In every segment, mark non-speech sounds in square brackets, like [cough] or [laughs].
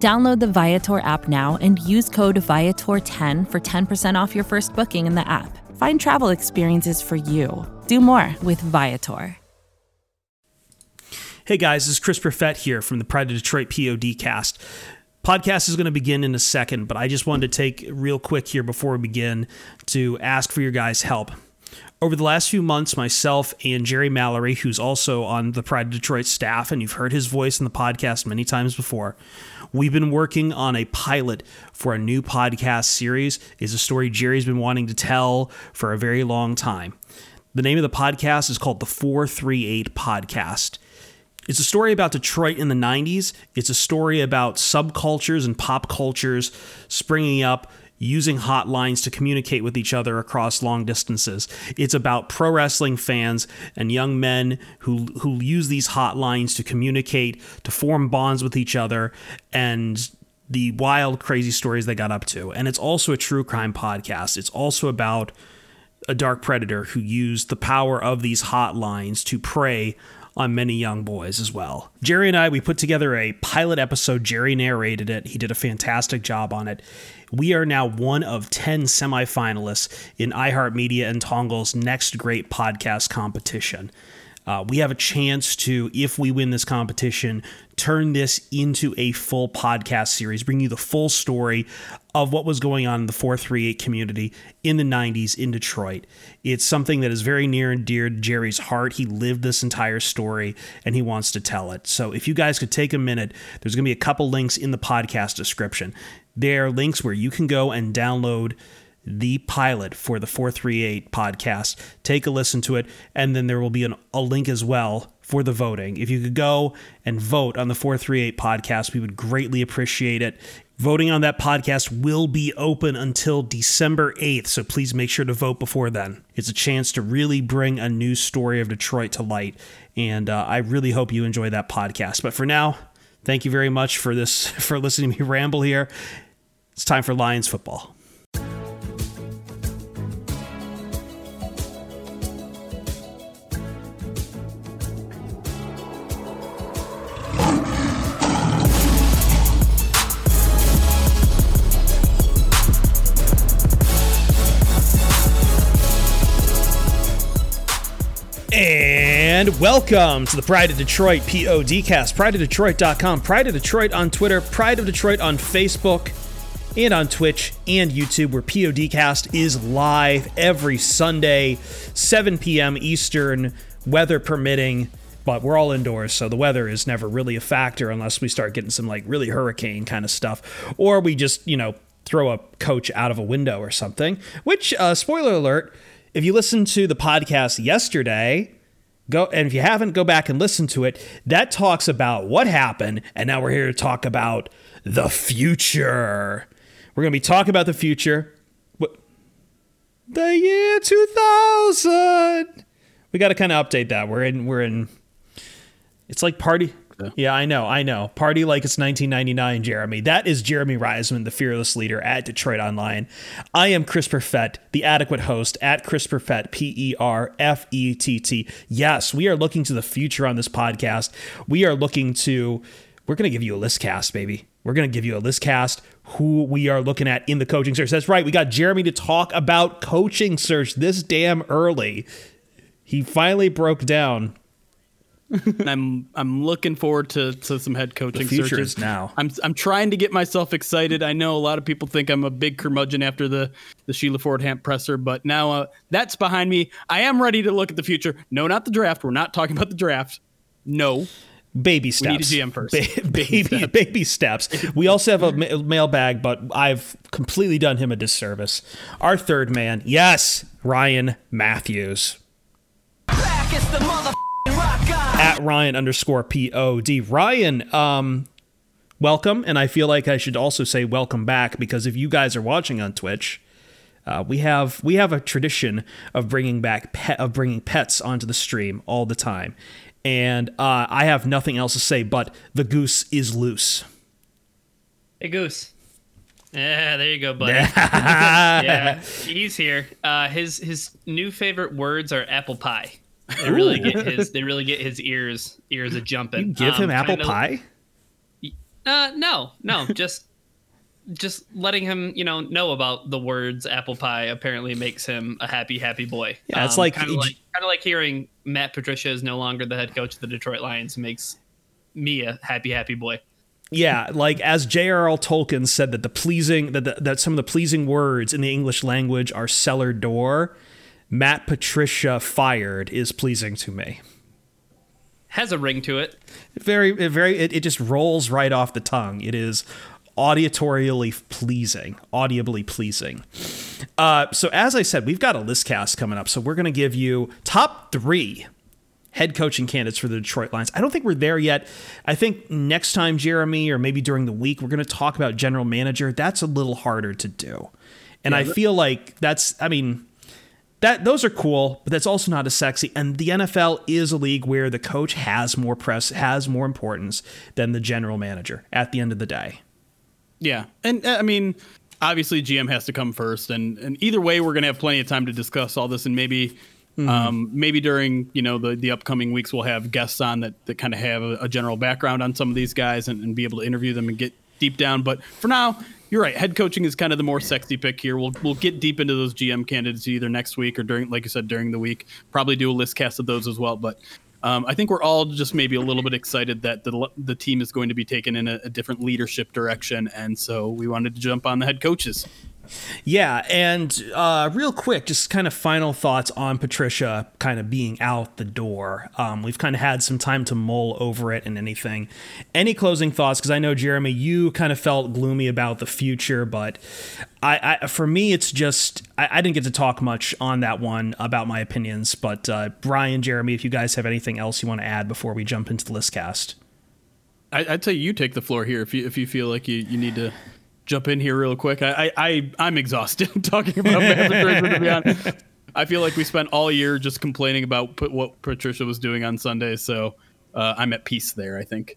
Download the Viator app now and use code Viator10 for 10% off your first booking in the app. Find travel experiences for you. Do more with Viator. Hey guys, this is Chris Perfett here from the Pride of Detroit POD cast. Podcast is going to begin in a second, but I just wanted to take real quick here before we begin to ask for your guys' help. Over the last few months, myself and Jerry Mallory, who's also on the Pride of Detroit staff, and you've heard his voice in the podcast many times before, we've been working on a pilot for a new podcast series. It's a story Jerry's been wanting to tell for a very long time. The name of the podcast is called the 438 Podcast. It's a story about Detroit in the 90s. It's a story about subcultures and pop cultures springing up using hotlines to communicate with each other across long distances. It's about pro wrestling fans and young men who who use these hotlines to communicate, to form bonds with each other and the wild crazy stories they got up to. And it's also a true crime podcast. It's also about a dark predator who used the power of these hotlines to prey on many young boys as well. Jerry and I, we put together a pilot episode. Jerry narrated it. He did a fantastic job on it. We are now one of 10 semifinalists in iHeartMedia and Tongal's next great podcast competition. Uh, we have a chance to, if we win this competition, turn this into a full podcast series, bring you the full story of what was going on in the 438 community in the 90s in Detroit. It's something that is very near and dear to Jerry's heart. He lived this entire story and he wants to tell it. So if you guys could take a minute, there's going to be a couple links in the podcast description. There are links where you can go and download the pilot for the 438 podcast. Take a listen to it, and then there will be an, a link as well for the voting. If you could go and vote on the 438 podcast, we would greatly appreciate it. Voting on that podcast will be open until December 8th, so please make sure to vote before then. It's a chance to really bring a new story of Detroit to light, and uh, I really hope you enjoy that podcast. But for now, thank you very much for this [laughs] for listening to me ramble here. It's time for Lions football. And welcome to the Pride of Detroit PODcast. PrideofDetroit.com, Pride of Detroit on Twitter, Pride of Detroit on Facebook, and on Twitch and YouTube, where PODcast is live every Sunday, 7 p.m. Eastern, weather permitting. But we're all indoors, so the weather is never really a factor unless we start getting some like really hurricane kind of stuff, or we just, you know, throw a coach out of a window or something. Which, uh, spoiler alert, if you listened to the podcast yesterday, go and if you haven't, go back and listen to it. That talks about what happened, and now we're here to talk about the future. We're going to be talking about the future. What? The year 2000. We got to kind of update that. We're in we're in it's like party yeah, I know, I know. Party like it's 1999, Jeremy. That is Jeremy Reisman, the fearless leader at DetroitOnLion. I am Chris Perfett, the adequate host at Chris Perfett, P E R F E T T. Yes, we are looking to the future on this podcast. We are looking to, we're going to give you a list cast, baby. We're going to give you a list cast who we are looking at in the coaching search. That's right. We got Jeremy to talk about coaching search this damn early. He finally broke down I'm I'm looking forward to, to some head coaching the future searches is now. I'm I'm trying to get myself excited. I know a lot of people think I'm a big curmudgeon after the the Sheila Ford Hamp presser, but now uh, that's behind me. I am ready to look at the future. No, not the draft. We're not talking about the draft. No. Baby steps. We need a GM first. Ba- [laughs] baby, baby, baby steps. We also have a ma- mailbag, but I've completely done him a disservice. Our third man, yes, Ryan Matthews. Back is the mother rock god. At Ryan underscore pod. Ryan, um, welcome, and I feel like I should also say welcome back because if you guys are watching on Twitch, Uh, we have we have a tradition of bringing back pet, of bringing pets onto the stream all the time, and uh, I have nothing else to say. But the goose is loose. Hey, Goose. Yeah, there you go, buddy. [laughs] yeah, he's here. Uh, his his new favorite words are apple pie. They really get his they really get his ears ears a jumping. You give him Um, apple kinda- pie. Uh, no, no, just just letting him you know know about the words apple pie apparently makes him a happy happy boy. Yeah, it's like- kind of like like hearing Matt Patricia is no longer the head coach of the Detroit Lions makes me a happy happy boy. Yeah, like as J.R.R. Tolkien said that the pleasing that the, that some of the pleasing words in the English language are cellar door. Matt Patricia fired is pleasing to me. Has a ring to it. Very, very. It, it just rolls right off the tongue. It is auditorially pleasing, audibly pleasing. Uh, so as I said, we've got a list cast coming up. So we're going to give you top three head coaching candidates for the Detroit Lions. I don't think we're there yet. I think next time, Jeremy, or maybe during the week, we're going to talk about general manager. That's a little harder to do. And I feel like that's, I mean, that those are cool, but that's also not as sexy. And the NFL is a league where the coach has more press, has more importance than the general manager at the end of the day. Yeah, and uh, I mean, obviously GM has to come first, and and either way, we're gonna have plenty of time to discuss all this, and maybe. Um, maybe during you know the, the upcoming weeks we'll have guests on that, that kind of have a, a general background on some of these guys and, and be able to interview them and get deep down. But for now, you're right. Head coaching is kind of the more sexy pick here. We'll we'll get deep into those GM candidates either next week or during, like you said, during the week. Probably do a list cast of those as well. But um, I think we're all just maybe a little bit excited that the the team is going to be taken in a, a different leadership direction, and so we wanted to jump on the head coaches. Yeah, and uh, real quick, just kind of final thoughts on Patricia kind of being out the door. Um, we've kind of had some time to mull over it and anything. Any closing thoughts? Because I know Jeremy, you kind of felt gloomy about the future, but I, I for me, it's just I, I didn't get to talk much on that one about my opinions. But uh, Brian, Jeremy, if you guys have anything else you want to add before we jump into the list cast. I, I'd say you take the floor here if you if you feel like you, you need to jump in here real quick. I I, I I'm exhausted [laughs] talking about Patricia. To be honest, [laughs] I feel like we spent all year just complaining about put, what Patricia was doing on Sunday. So uh, I'm at peace there. I think.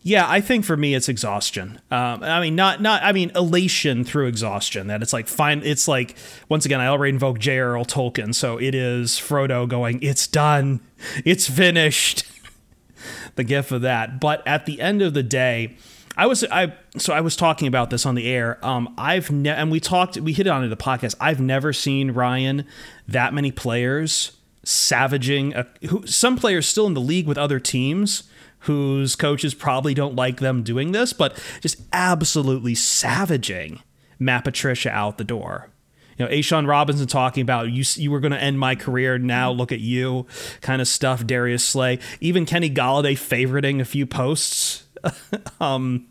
Yeah, I think for me it's exhaustion. Um, I mean, not not. I mean, elation through exhaustion. That it's like fine. It's like once again, I already invoked J.R.R. Tolkien, so it is Frodo going, "It's done, it's finished." [laughs] the gif of that. But at the end of the day, I was I so I was talking about this on the air. Um, I've ne- and we talked, we hit it on in the podcast. I've never seen Ryan that many players savaging a, who some players still in the league with other teams whose coaches probably don't like them doing this, but just absolutely savaging Matt Patricia out the door. You know, A'Shawn Robinson talking about you you were going to end my career. Now look at you, kind of stuff. Darius Slay, even Kenny Golladay favoriting a few posts, [laughs] um,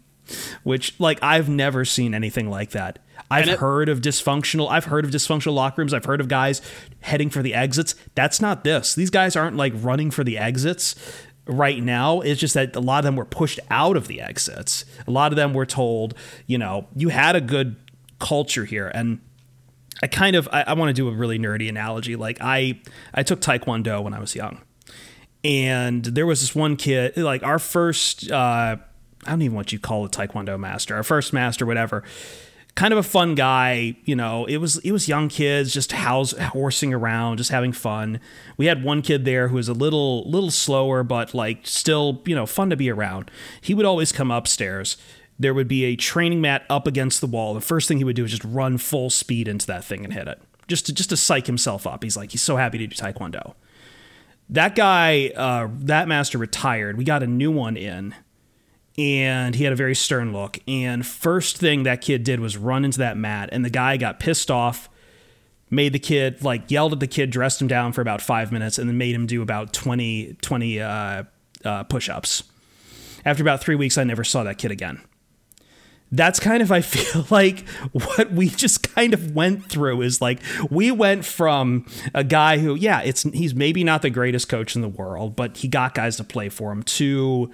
which like I've never seen anything like that. I've it- heard of dysfunctional. I've heard of dysfunctional locker rooms. I've heard of guys heading for the exits. That's not this. These guys aren't like running for the exits right now. It's just that a lot of them were pushed out of the exits. A lot of them were told, you know, you had a good culture here and I kind of I, I want to do a really nerdy analogy. Like I I took Taekwondo when I was young, and there was this one kid. Like our first, uh, I don't even what you call a Taekwondo master. Our first master, whatever. Kind of a fun guy, you know. It was it was young kids just house horsing around, just having fun. We had one kid there who was a little little slower, but like still you know fun to be around. He would always come upstairs there would be a training mat up against the wall. The first thing he would do is just run full speed into that thing and hit it, just to just to psych himself up. He's like he's so happy to do taekwondo. That guy, uh, that master retired. We got a new one in, and he had a very stern look. And first thing that kid did was run into that mat, and the guy got pissed off. Made the kid like yelled at the kid, dressed him down for about five minutes, and then made him do about 20, 20 uh, uh, push-ups. After about three weeks, I never saw that kid again that's kind of I feel [laughs] like what we just kind of went through is like we went from a guy who yeah it's he's maybe not the greatest coach in the world but he got guys to play for him to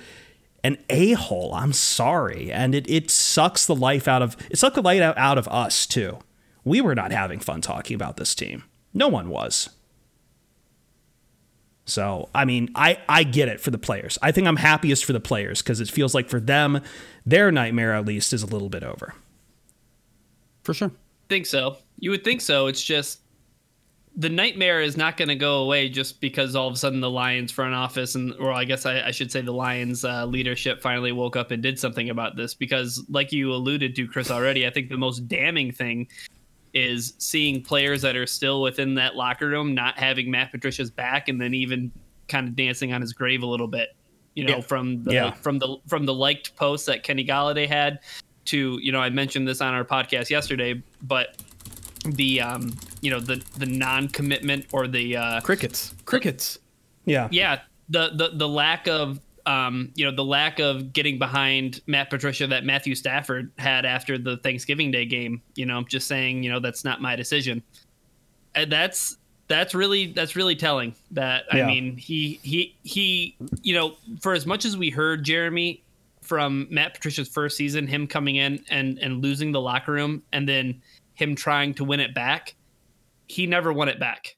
an a-hole I'm sorry and it, it sucks the life out of it sucked the light out, out of us too we were not having fun talking about this team. No one was. So, I mean, I, I get it for the players. I think I'm happiest for the players because it feels like for them, their nightmare at least is a little bit over. For sure. think so. You would think so. It's just the nightmare is not going to go away just because all of a sudden the Lions front office and, or I guess I, I should say the Lions uh, leadership finally woke up and did something about this. Because, like you alluded to, Chris, already, I think the most damning thing is seeing players that are still within that locker room not having Matt Patricia's back, and then even kind of dancing on his grave a little bit. You know, Yeah. from the Yeah. from the from the liked posts that Kenny Golladay had to you know I mentioned this on our podcast yesterday, but the um you know the the non-commitment or the uh Crickets. Crickets. Yeah. yeah the the the lack of um you know the lack of getting behind Matt Patricia that Matthew Stafford had after the Thanksgiving Day game you know just saying you know that's not my decision and that's that's really that's really telling that Yeah. I mean he he he you know for as much as we heard Jeremy from Matt Patricia's first season him coming in and and losing the locker room and then him trying to win it back he never won it back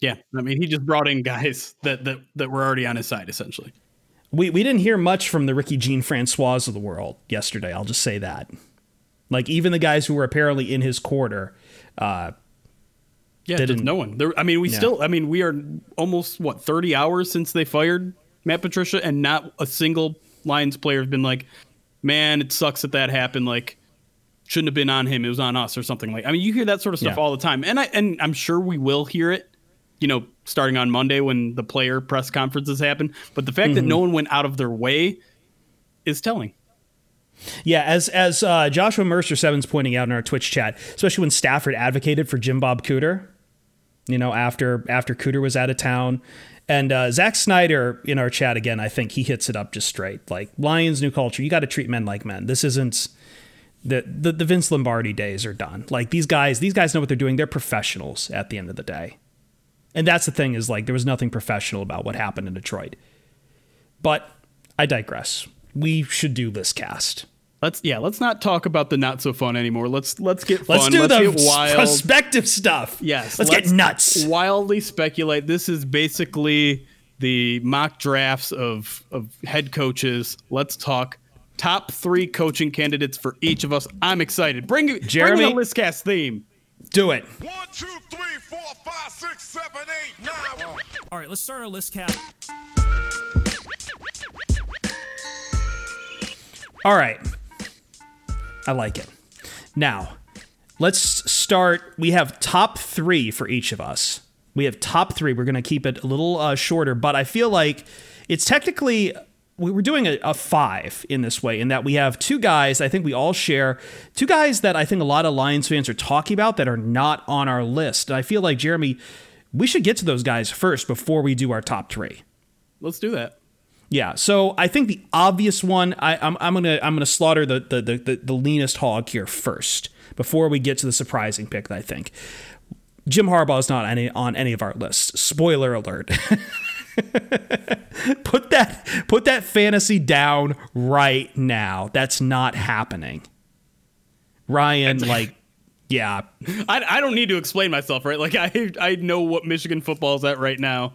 Yeah. I mean, he just brought in guys that, that, that were already on his side, essentially. We, we didn't hear much from the Ricky Jean Francois of the world yesterday. I'll just say that. Like, even the guys who were apparently in his quarter, uh, Yeah, Didn't- no one. There, I mean, we Yeah. still. I mean, we are almost what thirty hours since they fired Matt Patricia, and not a single Lions player has been like, "Man, it sucks that that happened." Like, shouldn't have been on him. It was on us, or something like. I mean, you hear that sort of stuff Yeah. all the time, and I and I'm sure we will hear it. You know, starting on Monday when the player press conferences happen. But the fact Mm-hmm. that no one went out of their way is telling. Yeah, as as uh, Joshua Mercer Seven's pointing out in our Twitch chat, especially when Stafford advocated for Jim Bob Cooter, you know, after after Cooter was out of town, and uh, Zach Snyder in our chat again, I think he hits it up just straight. Like Lions new culture, you got to treat men like men. This isn't the, the the Vince Lombardi days are done. Like these guys, these guys know what they're doing. They're professionals at the end of the day, and that's the thing is like there was nothing professional about what happened in Detroit. But I digress. We should do this cast. Let's yeah, let's not talk about the not so fun anymore. Let's let's get fun. Let's do let's the wild. prospective stuff. Yes, Let's, get nuts. Wildly speculate. This is basically the mock drafts of of head coaches. Let's talk top three coaching candidates for each of us. I'm excited. Bring it, Jeremy? Bring the listcast theme. Do it. One, two, three, four, five, six, seven, eight, nine. All right, let's start our list cap. All right. I like it. Now, let's start. We have top three for each of us. We have top three. We're going to keep it a little uh, shorter, but I feel like it's technically. We were doing a, a five in this way, in that we have two guys. I think we all share two guys that I think a lot of Lions fans are talking about that are not on our list. And I feel like Jeremy, we should get to those guys first before we do our top three. Let's do that. Yeah, so I think the obvious one, I, I'm, I'm gonna I'm gonna slaughter the the, the the the leanest hog here first before we get to the surprising pick. I think Jim Harbaugh is not any, on any of our lists. Spoiler alert. [laughs] [laughs] put that put that fantasy down right now. That's not happening. Ryan, like, yeah, I, I don't need to explain myself, right? Like I I know what Michigan football is at right now.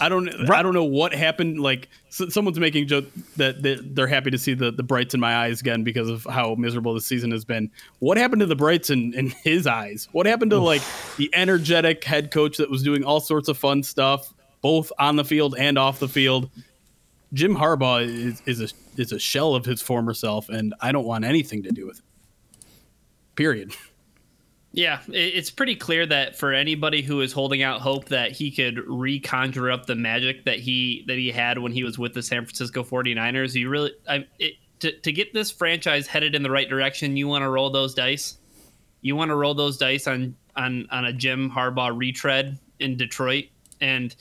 I don't I don't know what happened. Like so, someone's making joke that they- they're happy to see the, the brights in my eyes again because of how miserable the season has been. What happened to the brights in, in his eyes? What happened to like the energetic head coach that was doing all sorts of fun stuff, both on the field and off the field? Jim Harbaugh is, is a is a shell of his former self, and I don't want anything to do with it. Period. [laughs] Yeah, it's pretty clear that for anybody who is holding out hope that he could reconjure up the magic that he that he had when he was with the San Francisco 49ers, you really I it, to to get this franchise headed in the right direction, you want to roll those dice. You want to roll those dice on on on a Jim Harbaugh retread in Detroit and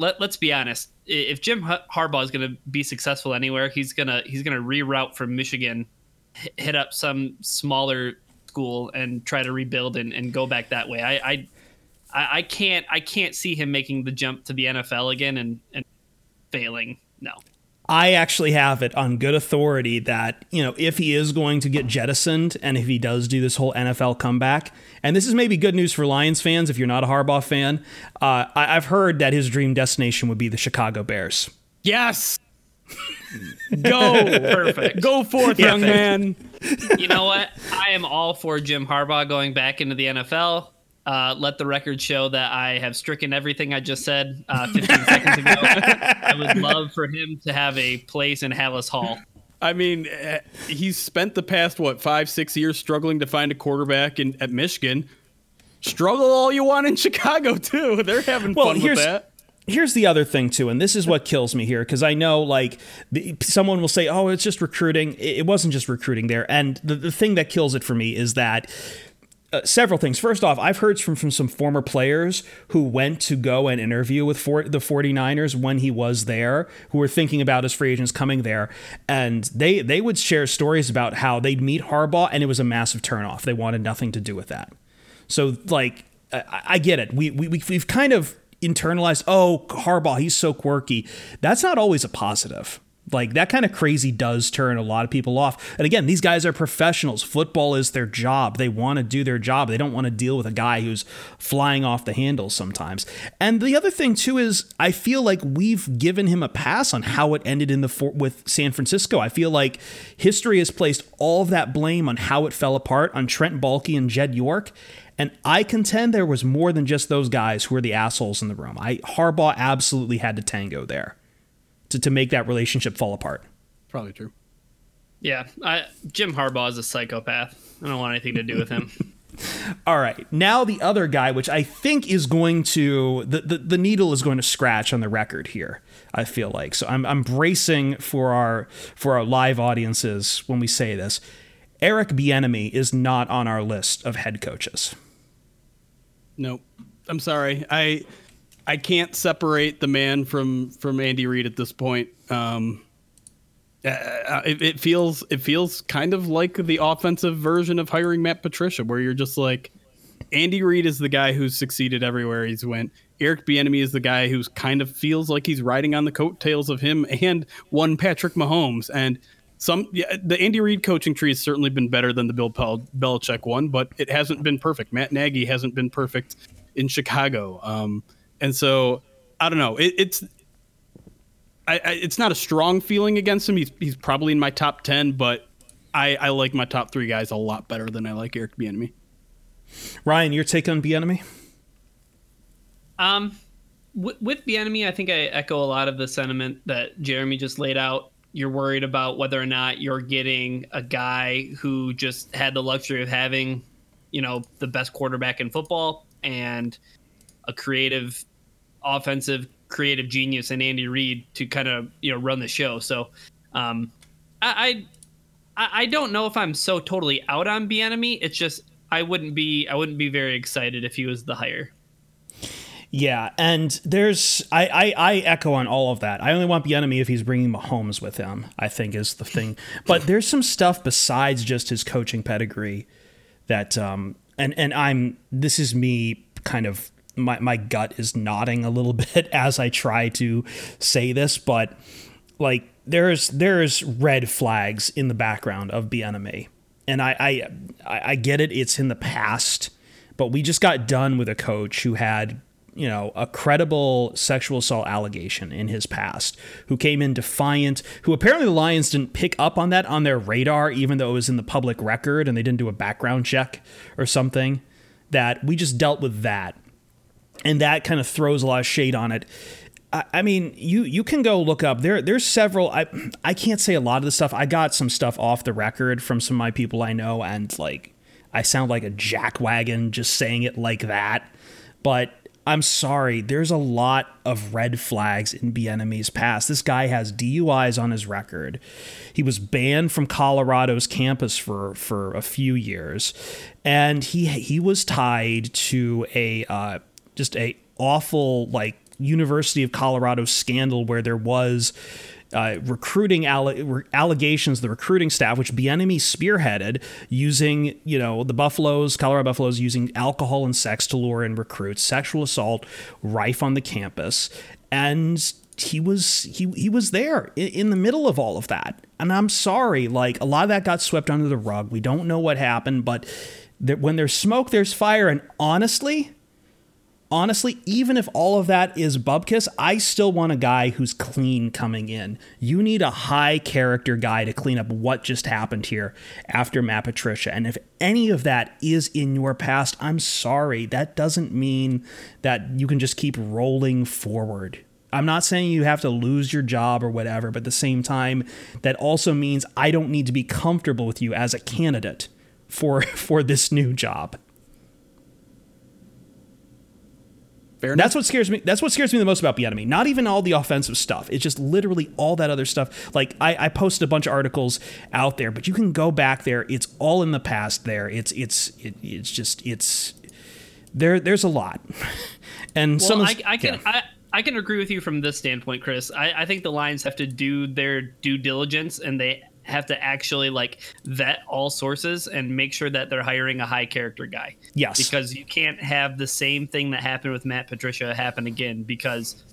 let let's be honest, if Jim Harbaugh is going to be successful anywhere, he's going to he's to reroute from Michigan hit- up some smaller school and try to rebuild and, and go back that way. I I I can't I can't see him making the jump to the NFL again and, and failing. No. I actually have it on good authority that, you know, if he is going to get jettisoned and if he does do this whole NFL comeback, and this is maybe good news for Lions fans if you're not a Harbaugh fan, uh, I- I've heard that his dream destination would be the Chicago Bears. Yes. [laughs] Go. Perfect. Go forth, Yeah, young man. you know what? I am all for Jim Harbaugh going back into the NFL. Uh, let the record show that I have stricken everything I just said uh, 15 seconds ago. I would [laughs] love for him to have a place in Halas Hall. I mean, eh, he's spent the past what five, six years struggling to find a quarterback in at Michigan. Struggle all you want in [laughs] Chicago too. They're having Well, fun with here's that. here's the other thing too, and this is what kills me here because I know like the, someone will say, "Oh, it's just recruiting." It, it wasn't just recruiting there, and the the thing that kills it for me is that. Uh, several things. First off, I've heard from, from some former players who went to go and interview with for, the 49ers when he was there, who were thinking about his free agents coming there. And they, they would share stories about how they'd meet Harbaugh and it was a massive turnoff. They wanted nothing to do with that. So, like, I, I get it. We, we, we've kind of internalized, oh, Harbaugh, he's so quirky. That's not always a positive. Like, that kind of crazy does turn a lot of people off. And again, these guys are professionals. Football is their job. They want to do their job. They don't want to deal with a guy who's flying off the handles sometimes. And the other thing, too, is I feel like we've given him a pass on how it ended in the for- with San Francisco. I feel like history has placed all of that blame on how it fell apart on Trent Baalke and Jed York. And I contend there was more than just those guys who were the assholes in the room. I Harbaugh absolutely had to tango there to, to make that relationship fall apart. Probably true. Yeah, I, Jim Harbaugh is a psychopath. I don't want anything to do with him. [laughs] All right. Now the other guy, which I think is going to the, the, the needle is going to scratch on the record here. I feel like so. I'm I'm bracing for our for our live audiences when we say this. Eric Bieniemy is not on our list of head coaches. Nope. I'm sorry. I I can't separate the man from from Andy Reid at this point. Um, uh, it, it feels it feels kind of like the offensive version of hiring Matt Patricia, where you're just like, Andy Reid is the guy who's succeeded everywhere he's went. Eric Bieniemy is the guy who's kind of feels like he's riding on the coattails of him and one Patrick Mahomes. And some yeah, the Andy Reid coaching tree has certainly been better than the Bill Pel- Belichick one, but it hasn't been perfect. Matt Nagy hasn't been perfect in Chicago, um, and so I don't know. It, it's I, I, it's not a strong feeling against him. He's he's probably in my top ten, but I, I like my top three guys a lot better than I like Eric Bieniemy. Ryan, your take on Bieniemy? Um, with, with Bieniemy, I think I echo a lot of the sentiment that Jeremy just laid out. You're worried about whether or not you're getting a guy who just had the luxury of having, you know, the best quarterback in football and a creative, offensive, creative genius and Andy Reid to kind of you know run the show. So, um, I, I I don't know if I'm so totally out on Bieniemy. It's just I wouldn't be I wouldn't be very excited if he was the hire. Yeah, and there's I, I I echo on all of that. I only want Bieniemy if he's bringing Mahomes with him. I think is the thing. [laughs] But there's some stuff besides just his coaching pedigree that um and and I'm this is me kind of my my gut is nodding a little [laughs] bit as I try to say this, but like there's there's red flags in the background of Bieniemy, and I I I get it. It's in the past, but we just got done with a coach who had you know, a credible sexual assault allegation in his past, who came in defiant, who apparently the Lions didn't pick up on that on their radar, even though it was in the public record and they didn't do a background check or something. That we just dealt with that. And that kind of throws a lot of shade on it. I, mean, you you can go look up there. There's several. I I can't say a lot of the stuff. I got some stuff off the record from some of my people I know, and like I sound like a jackwagon just saying it like that. But I'm sorry, there's a lot of red flags in Bieniemy's past. This guy has DUIs on his record. He was banned from Colorado's campus for for a few years, and he he was tied to a uh, just a awful like University of Colorado scandal where there was uh, recruiting alle- allegations, the recruiting staff, which Bieniemy spearheaded, using you know the Buffaloes, Colorado Buffaloes, using alcohol and sex to lure in recruits, sexual assault rife on the campus, and he was he he was there in, in the middle of all of that. And I'm sorry, like a lot of that got swept under the rug. We don't know what happened, but when there's smoke, there's fire. And honestly, honestly, even if all of that is Bubkiss, I still want a guy who's clean coming in. You need a high character guy to clean up what just happened here after Matt Patricia. And if any of that is in your past, I'm sorry. That doesn't mean that you can just keep rolling forward. I'm not saying you have to lose your job or whatever, but at the same time, that also means I don't need to be comfortable with you as a candidate for [laughs] for this new job. Fair enough. That's what scares me. That's what scares me the most about Bieniemy. Not even all the offensive stuff. It's just literally all that other stuff. Like I, I posted a bunch of articles out there, but you can go back there. It's all in the past. There. It's it's it, it's just it's there. There's a lot, [laughs] and Well, some. I, I can I, I can agree with you from this standpoint, Chris. I, I think the Lions have to do their due diligence and they have to actually like vet all sources and make sure that they're hiring a high character guy. Yes. Because you can't have the same thing that happened with Matt Patricia happen again because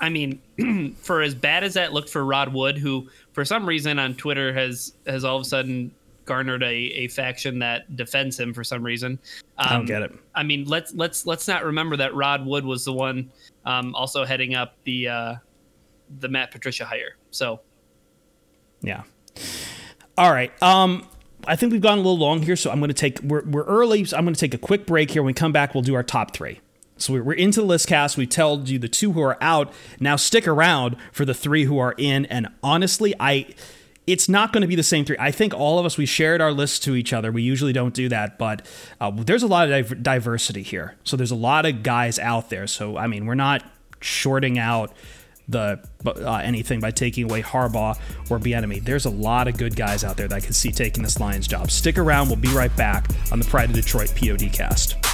I mean, [clears throat] for as bad as that looked for Rod Wood, who for some reason on Twitter has has all of a sudden garnered a, a faction that defends him for some reason. Um, I don't get it. I mean, let's let's let's not remember that Rod Wood was the one um, also heading up the uh, the Matt Patricia hire. So Yeah. All right. Um, I think we've gone a little long here, so I'm going to take. We're, we're early, so I'm going to take a quick break here. When we come back, we'll do our top three. So we're, into the list cast. We told you the two who are out. Now stick around for the three who are in. And honestly, I. It's not going to be the same three. I think all of us we shared our lists to each other. We usually don't do that, but uh, there's a lot of div- diversity here. So there's a lot of guys out there. So I mean, we're not shorting out the uh, anything by taking away Harbaugh or Bieniemy. There's a lot of good guys out there that I can see taking this Lions job. Stick around. We'll be right back on the Pride of Detroit POD cast.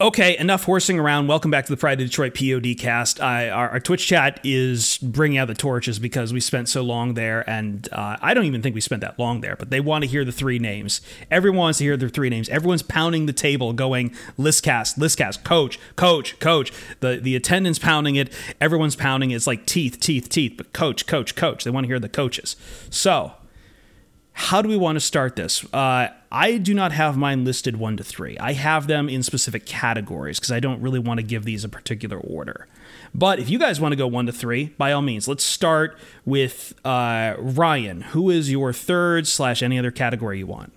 Okay, enough horsing around. Welcome back to the Pride of Detroit POD cast. I, our, our Twitch chat is bringing out the torches because we spent so long there, and uh, I don't even think we spent that long there, but they want to hear the three names. Everyone wants to hear their three names. Everyone's pounding the table going, listcast, listcast, coach, coach, coach. The, the attendance pounding it. Everyone's pounding it. It's like teeth, teeth, teeth, but coach, coach, coach. They want to hear the coaches. So, how do we want to start this? Uh, I do not have mine listed one to three. I have them in specific categories because I don't really want to give these a particular order. But if you guys want to go one to three, by all means, let's start with uh, Ryan. Who is your third slash any other category you want?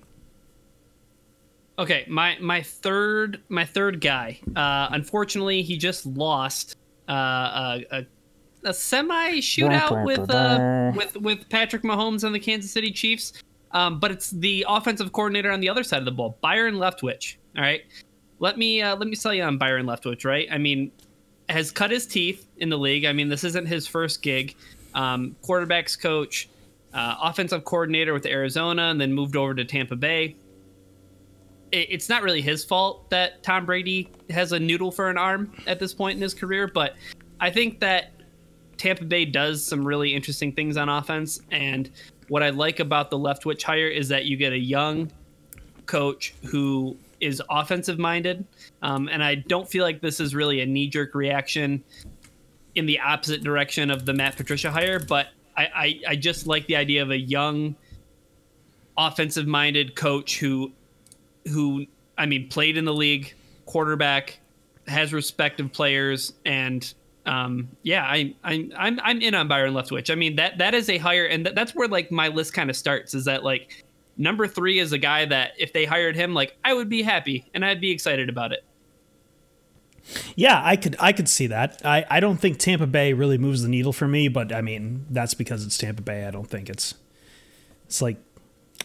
Okay, my my third my third guy. Uh, unfortunately, he just lost uh, a, a, a semi shootout with uh, with with Patrick Mahomes and the Kansas City Chiefs. Um, but it's the offensive coordinator on the other side of the ball, Byron Leftwich. All right, let me uh, let me sell you on Byron Leftwich. Right, I mean, has cut his teeth in the league. I mean, this isn't his first gig. Um, quarterbacks coach, uh, offensive coordinator with Arizona, and then moved over to Tampa Bay it's not really his fault that Tom Brady has a noodle for an arm at this point in his career, but I think that Tampa Bay does some really interesting things on offense. And what I like about the Leftwich hire is that you get a young coach who is offensive minded. Um, and I don't feel like this is really a knee jerk reaction in the opposite direction of the Matt Patricia hire, but I, I, I just like the idea of a young offensive minded coach who who I mean played in the league, quarterback, has respect of players, and um, yeah, I, I I'm I'm in on Byron Leftwich. I mean that that is a hire, and that, that's where like my list kind of starts. Is that like number three is a guy that if they hired him, like I would be happy and I'd be excited about it. Yeah, I could I could see that. I, I don't think Tampa Bay really moves the needle for me, but I mean that's because it's Tampa Bay. I don't think it's it's like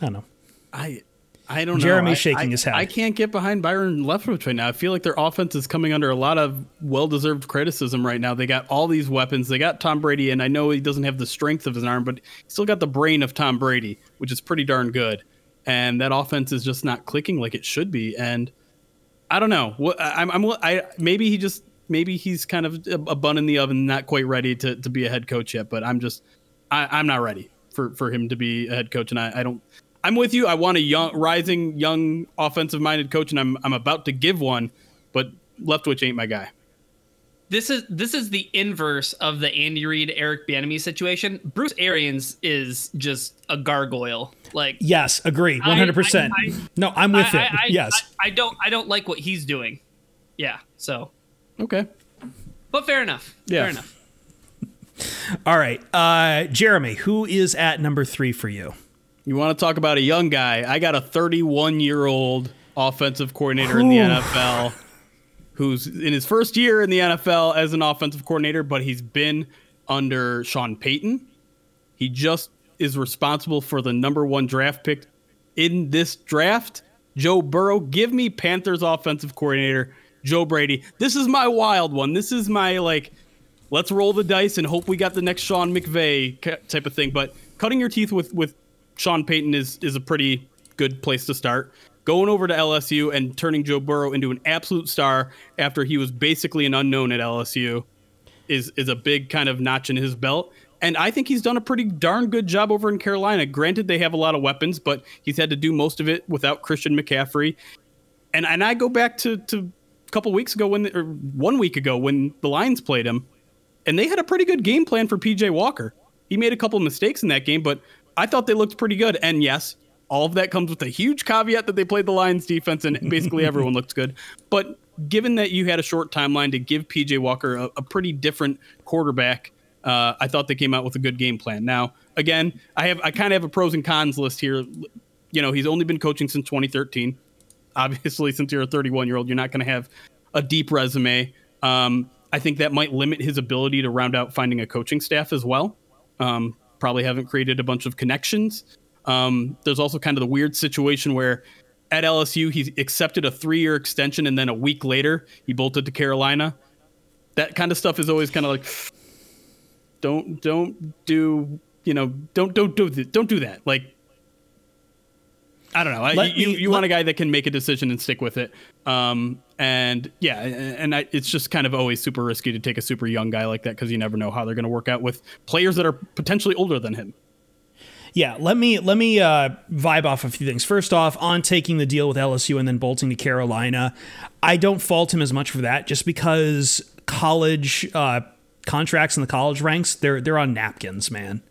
I don't know. I I don't know. Jeremy's shaking I- his head. I can't get behind Byron Leftwich right now. I feel like their offense is coming under a lot of well-deserved criticism right now. They got all these weapons. They got Tom Brady, and I know he doesn't have the strength of his arm, but he still got the brain of Tom Brady, which is pretty darn good. And that offense is just not clicking like it should be. And I don't know. I'm, I'm I maybe he just maybe he's kind of a, a bun in the oven, not quite ready to, to be a head coach yet. But I'm just I, I'm not ready for for him to be a head coach, and I, I don't. I'm with you. I want a young, rising, young, offensive-minded coach, and I'm I'm about to give one, but Leftwich ain't my guy. This is this is the inverse of the Andy Reid Eric Bieniemy situation. Bruce Arians is just a gargoyle. Like Yes, agree, one hundred percent. I- I- No, I'm with I, it. I- I- yes, I, I don't I don't like what he's doing. Yeah. So, Okay. but fair enough. Yeah. Fair enough. all right. Uh, Jeremy, who is at number three for you? You want to talk about a young guy? I got a 31 year old offensive coordinator in the NFL who's in his first year in the NFL as an offensive coordinator, but he's been under Sean Payton. He just is responsible for the number one draft pick in this draft. Joe Burrow, give me Panthers offensive coordinator Joe Brady. This is my wild one. This is my like let's roll the dice and hope we got the next Sean McVay type of thing. But cutting your teeth with with Sean Payton is is a pretty good place to start. Going over to LSU and turning Joe Burrow into an absolute star after he was basically an unknown at LSU is is a big kind of notch in his belt. And I think he's done a pretty darn good job over in Carolina. Granted, they have a lot of weapons, but he's had to do most of it without Christian McCaffrey. And and I go back to to a couple weeks ago when or one week ago when the Lions played him, and they had a pretty good game plan for PJ Walker. He made a couple of mistakes in that game, but I thought they looked pretty good. And yes, all of that comes with a huge caveat that they played the Lions defense and basically [laughs] everyone looked good. But given that you had a short timeline to give PJ Walker a, a pretty different quarterback, uh, I thought they came out with a good game plan. Now, again, I have I kind of have a pros and cons list here. You know, he's only been coaching since 2013 obviously since you're a 31 year old you're not going to have a deep resume um, i think that might limit his ability to round out finding a coaching staff as well um, probably haven't created a bunch of connections. Um, there's also kind of the weird situation where at lsu he accepted a three-year extension and then a week later he bolted to carolina. That kind of stuff is always kind of like don't don't do you know don't don't do th- don't do that. Like I don't know. I, you me- you want a guy that can make a decision and stick with it. Um, and yeah, and and I, it's just kind of always super risky to take a super young guy like that because you never know how they're going to work out with players that are potentially older than him. Yeah, let me let me uh, vibe off a few things. First off, on taking the deal with LSU and then bolting to Carolina, I don't fault him as much for that, just because college uh, contracts in the college ranks they're they're on napkins, man.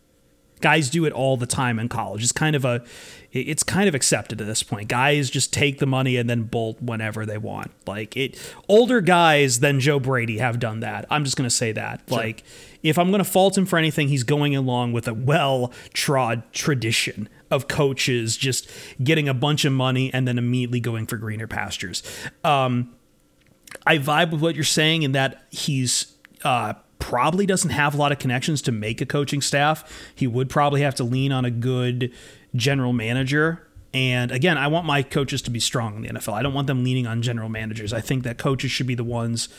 Guys do it all the time in college. It's kind of a it's kind of accepted at this point. Guys just take the money and then bolt whenever they want. Like it older guys than Joe Brady have done that. I'm just going to say that. Like if I'm going to fault him for anything, he's going along with a well-trod tradition of coaches just getting a bunch of money and then immediately going for greener pastures. Um I vibe with what you're saying in that he's uh, probably doesn't have a lot of connections to make a coaching staff. He would probably have to lean on a good general manager. And again, I want my coaches to be strong in the NFL. I don't want them leaning on general managers. I think that coaches should be the ones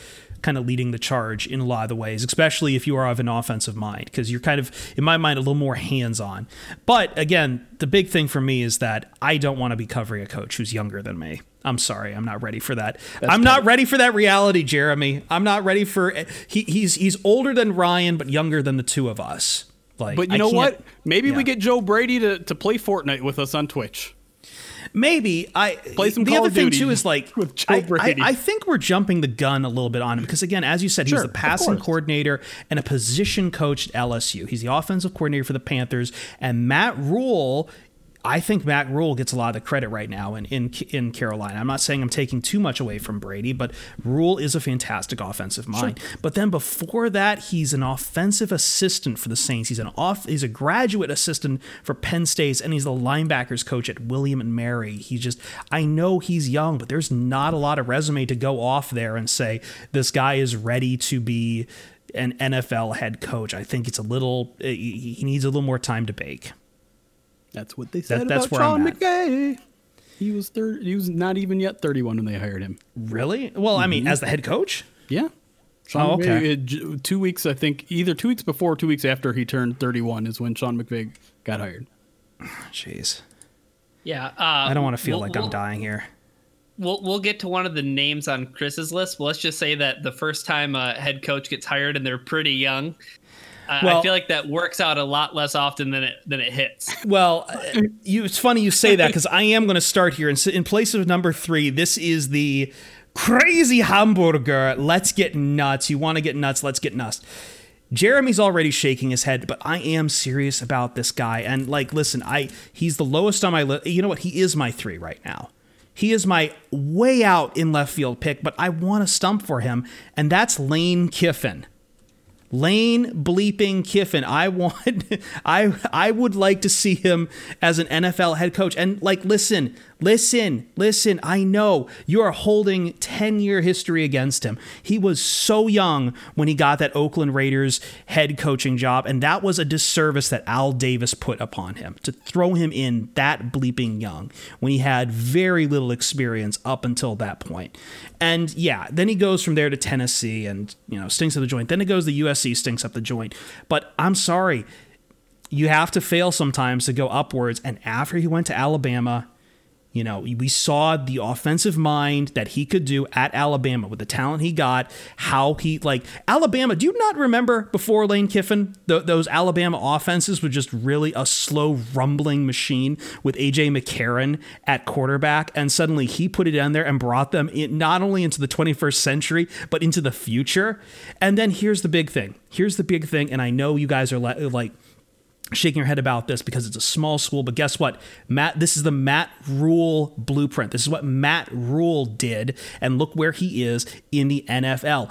kind of leading the charge in a lot of the ways, especially if you are of an offensive mind, because you're kind of, in my mind, a little more hands on. But again, the big thing for me is that I don't want to be covering a coach who's younger than me. I'm sorry, I'm not ready for that. I'm not ready for that reality, Jeremy. I'm not ready for he, he's he's older than Ryan, but younger than the two of us. Like, But you I know what? Maybe yeah. we get Joe Brady to, to play Fortnite with us on Twitch. Maybe I Play some The Call other thing too is like [laughs] with Joe I, I, Brady. I think we're jumping the gun a little bit on him because again, as you said, he was Sure, the passing coordinator and a position coach at LSU. He's the offensive coordinator for the Panthers, and Matt Rhule. I think Matt Rhule gets a lot of the credit right now in, in in Carolina. I'm not saying I'm taking too much away from Brady, but Rhule is a fantastic offensive mind. But then before that, he's an offensive assistant for the Saints. He's an off he's a graduate assistant for Penn State, and he's the linebackers coach at William and Mary. He's just I know he's young, but there's not a lot of resume to go off there and say this guy is ready to be an NFL head coach. I think it's a little he he needs a little more time to bake. That's what they said that's about Sean at. McVay. He was thir- He was not even yet 31 when they hired him. Really? Well, I mean, as the head coach? Yeah. Sean Oh, McVay, okay. uh, two weeks, I think, either two weeks before or two weeks after he turned 31 is when Sean McVay got hired. [sighs] Jeez. Yeah, uh, I don't want to feel we'll- like I'm dying here. We'll we'll get to one of the names on Chris's list. But let's just say that the first time a head coach gets hired and they're pretty young, uh, Well- I feel like that works out a lot less often than it than it hits. Well, uh, you, it's funny you say that because I am going to start here. In, in place of number three, this is the crazy hamburger. Let's get nuts. You want to get nuts? Let's get nuts. Jeremy's already shaking his head, but I am serious about this guy. And like, listen, I he's the lowest on my list. You know what? He is my three right now. He is my way out in left field pick, but I want to stump for him, and that's Lane Kiffin. Lane bleeping Kiffin. I want [laughs] I I would like to see him as an NFL head coach. And like listen, listen, listen, I know you are holding 10-year history against him. He was so young when he got that Oakland Raiders head coaching job and that was a disservice that Al Davis put upon him to throw him in that bleeping young when he had very little experience up until that point. And yeah, then he goes from there to Tennessee and, you know, stinks up the joint. Then it goes to USC, stinks up the joint. But I'm sorry, you have to fail sometimes to go upwards. And after he went to Alabama, you know, we saw the offensive mind that he could do at Alabama with the talent he got, how he, like, Alabama. Do you not remember before Lane Kiffin, th- those Alabama offenses were just really a slow, rumbling machine with A.J. McCarron at quarterback? And suddenly he put it in there and brought them in, not only into the 21st century, but into the future. And then here's the big thing. Here's the big thing. And I know you guys are le- like, shaking your head about this because it's a small school. But guess what? Matt, this is the Matt Rhule blueprint. This is what Matt Rhule did. And look where he is in the NFL.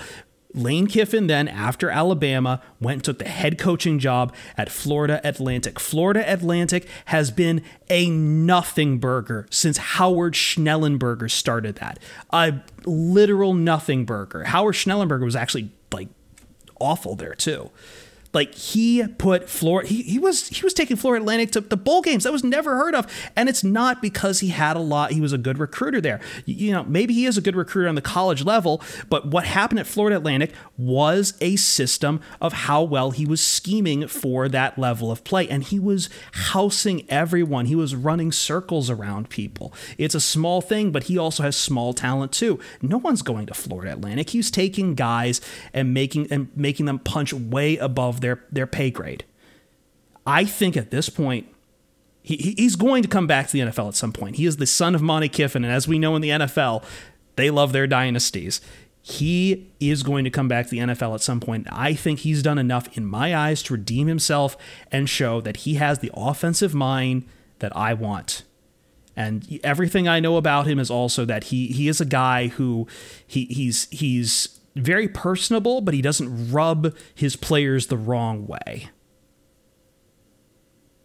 Lane Kiffin then, after Alabama, went and took the head coaching job at Florida Atlantic. Florida Atlantic has been a nothing burger since Howard Schnellenberger started that. A literal nothing burger. Howard Schnellenberger was actually like awful there too. Like he put Florida, he, he was he was taking Florida Atlantic to the bowl games. That was never heard of, and it's not because he had a lot. He was a good recruiter there. You know, maybe he is a good recruiter on the college level, but what happened at Florida Atlantic was a system of how well he was scheming for that level of play, and he was housing everyone. He was running circles around people. It's a small thing, but he also has small talent too. No one's going to Florida Atlantic. He's taking guys and making and making them punch way above their their pay grade. I think at this point, he, he- he's going to come back to the NFL at some point. He is the son of Monty Kiffin, and as we know in the NFL, they love their dynasties. He is going to come back to the NFL at some point. I think he's done enough in my eyes to redeem himself and show that he has the offensive mind that I want. And everything I know about him is also that he he is a guy who he he's he's very personable, but he doesn't rub his players the wrong way.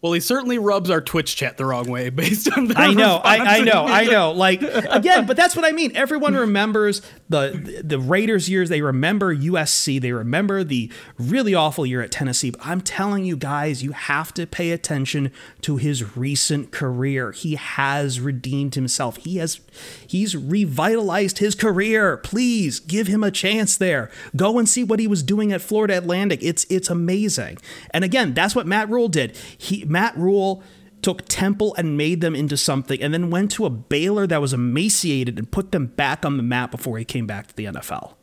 Well, he certainly rubs our Twitch chat the wrong way [laughs] based on the I know, I, I know, I know. [laughs] Like again, but that's what I mean. Everyone remembers the the Raiders years. They remember USC. They remember the really awful year at Tennessee. But I'm telling you guys, you have to pay attention to his recent career. He has redeemed himself. He has he's revitalized his career. Please give him a chance there. Go and see what he was doing at Florida Atlantic. It's it's amazing. And again, that's what Matt Rhule did. He Matt Rhule took Temple and made them into something, and then went to a Baylor that was emaciated and put them back on the map before he came back to the NFL.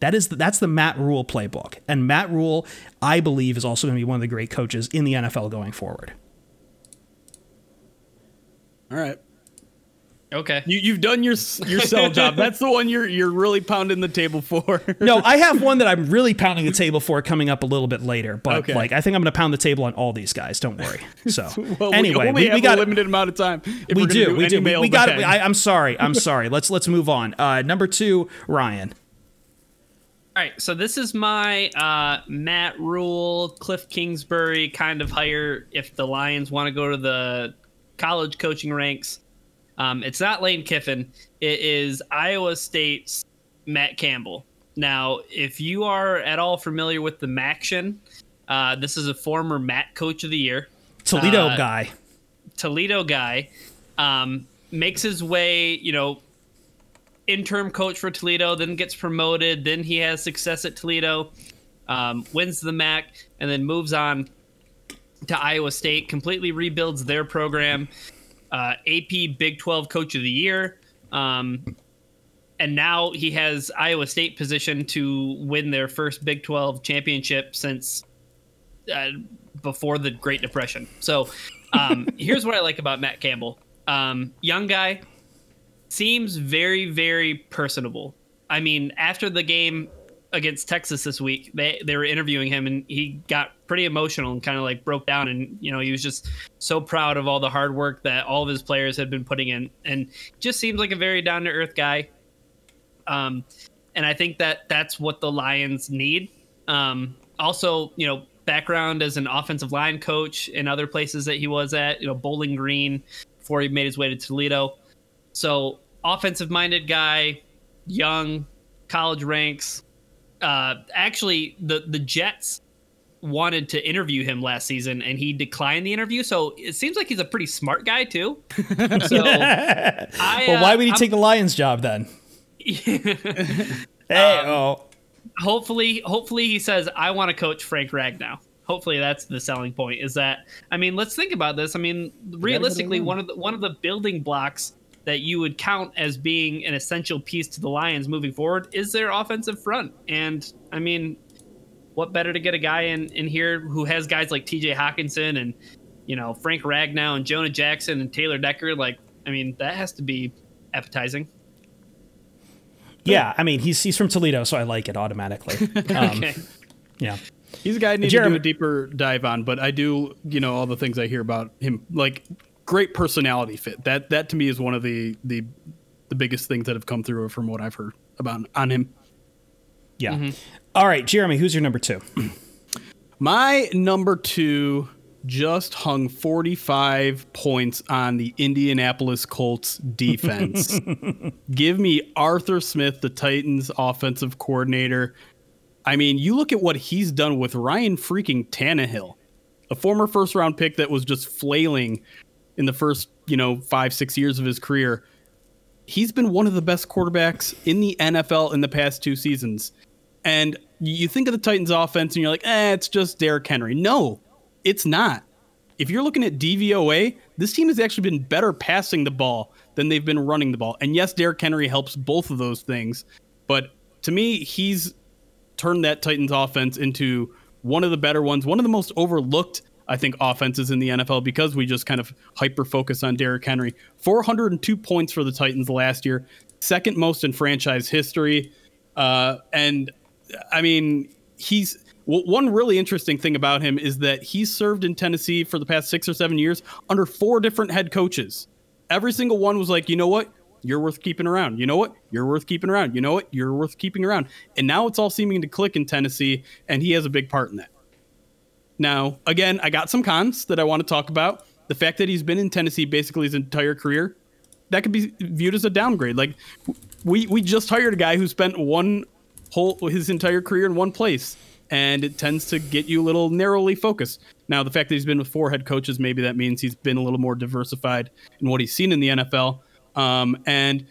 That is the, that's the Matt Rhule playbook, and Matt Rhule, I believe, is also going to be one of the great coaches in the NFL going forward. All right. Okay. You, you've done your your sell [laughs] job. That's the one you're you're really pounding the table for. No, I [laughs] have one that I'm really pounding the table for coming up a little bit later, but Okay. like I think I'm going to pound the table on all these guys. Don't worry. [laughs] So well, anyway, we only have got a limited amount of time. if we we're gonna do, we do. We, we got it. I, I'm sorry. I'm sorry. Let's let's move on. Uh, number two, Ryan. All right, so this is my uh, Matt Rhule, Cliff Kingsbury kind of hire if the Lions want to go to the college coaching ranks. Um, it's not Lane Kiffin. It is Iowa State's Matt Campbell. Now, if you are at all familiar with the MACtion, uh, this is a former MAC Coach of the Year. Toledo Uh, guy. Toledo guy, um, makes his way, you know, interim coach for Toledo, then gets promoted, then he has success at Toledo, um, wins the MAC, and then moves on to Iowa State, completely rebuilds their program. Uh, AP Big 12 Coach of the Year. Um, and now he has Iowa State positioned to win their first Big 12 championship since uh, before the Great Depression. So um, [laughs] here's what I like about Matt Campbell. Um, young guy, seems very, very personable. I mean, after the game against Texas this week, they, they were interviewing him and he got pretty emotional and kind of like broke down. And, you know, he was just so proud of all the hard work that all of his players had been putting in and just seems like a very down to earth guy. Um, and I think that that's what the Lions need. Um, also, you know, background as an offensive line coach in other places that he was at, you know, Bowling Green before he made his way to Toledo. So, offensive minded guy, young, college ranks. Uh, actually, the the Jets wanted to interview him last season, and he declined the interview. So it seems like he's a pretty smart guy too. [laughs] So, I, well, why would he uh, take the Lions job then? [laughs] hey, oh. hopefully hopefully he says i want to coach frank ragnow hopefully that's the selling point is that i mean let's think about this i mean realistically one of the one of the building blocks that you would count as being an essential piece to the lions moving forward is their offensive front and i mean what better to get a guy in in here who has guys like tj hockenson and you know frank ragnow and jonah jackson and taylor decker like i mean that has to be appetizing Yeah, I mean he's he's from Toledo, so I like it automatically. [laughs] Um, okay Yeah. He's a guy I need to do a deeper dive on, but I do, you know, all the things I hear about him, like great personality fit. That that to me is one of the the the biggest things that have come through from what I've heard about on him. Yeah. Mm-hmm. All right, Jeremy, who's your number two? [clears throat] My number two just hung 45 points on the Indianapolis Colts defense. [laughs] Give me Arthur Smith, the Titans offensive coordinator. I mean, you look at what he's done with Ryan freaking Tannehill, a former first round pick that was just flailing in the first, you know, five, six years of his career. He's been one of the best quarterbacks in the NFL in the past two seasons. And you think of the Titans offense and you're like, eh, it's just Derrick Henry. No, it's not. If you're looking at DVOA, this team has actually been better passing the ball than they've been running the ball. And yes, Derrick Henry helps both of those things. But to me, he's turned that Titans offense into one of the better ones, one of the most overlooked, I think, offenses in the NFL because we just kind of hyper focus on Derrick Henry. 402 points for the Titans last year, second most in franchise history. Uh, and I mean, he's one really interesting thing about him is that he's served in Tennessee for the past six or seven years under four different head coaches. Every single one was like, you know what? You're worth keeping around. You know what? You're worth keeping around. You know what? You're worth keeping around. And now it's all seeming to click in Tennessee, and he has a big part in that. Now, again, I got some cons that I want to talk about. The fact that he's been in Tennessee basically his entire career, that could be viewed as a downgrade. Like we we just hired a guy who spent one whole his entire career in one place, and it tends to get you a little narrowly focused. Now, the fact that he's been with four head coaches, maybe that means he's been a little more diversified in what he's seen in the NFL. Um, and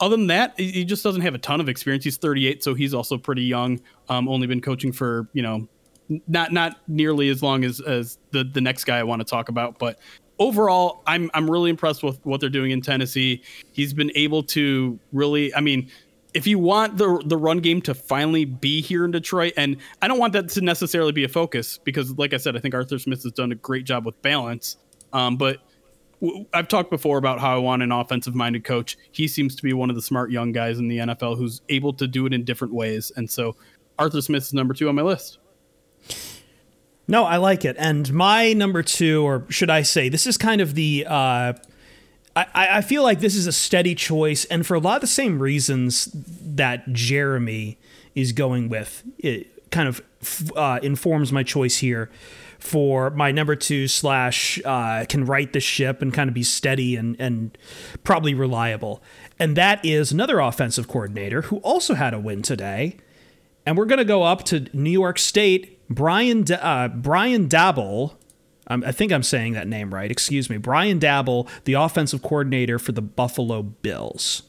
other than that, he just doesn't have a ton of experience. He's 38, so he's also pretty young. Um, only been coaching for you know, not not nearly as long as as the the next guy I want to talk about, but overall, I'm I'm really impressed with what they're doing in Tennessee. He's been able to really, I mean. If you want the the run game to finally be here in Detroit, and I don't want that to necessarily be a focus because, like I said, I think Arthur Smith has done a great job with balance. Um, but w- I've talked before about how I want an offensive minded coach. He seems to be one of the smart young guys in the NFL who's able to do it in different ways. And so Arthur Smith is number two on my list. No, I like it. And my number two, or should I say, this is kind of the. Uh, I, I feel like this is a steady choice, and for a lot of the same reasons that Jeremy is going with, it kind of uh, informs my choice here for my number two slash uh, can write the ship and kind of be steady and and probably reliable, and that is another offensive coordinator who also had a win today, and we're going to go up to New York State. Brian uh, Brian Daboll. I think I'm saying that name right. Excuse me. Brian Daboll, the offensive coordinator for the Buffalo Bills.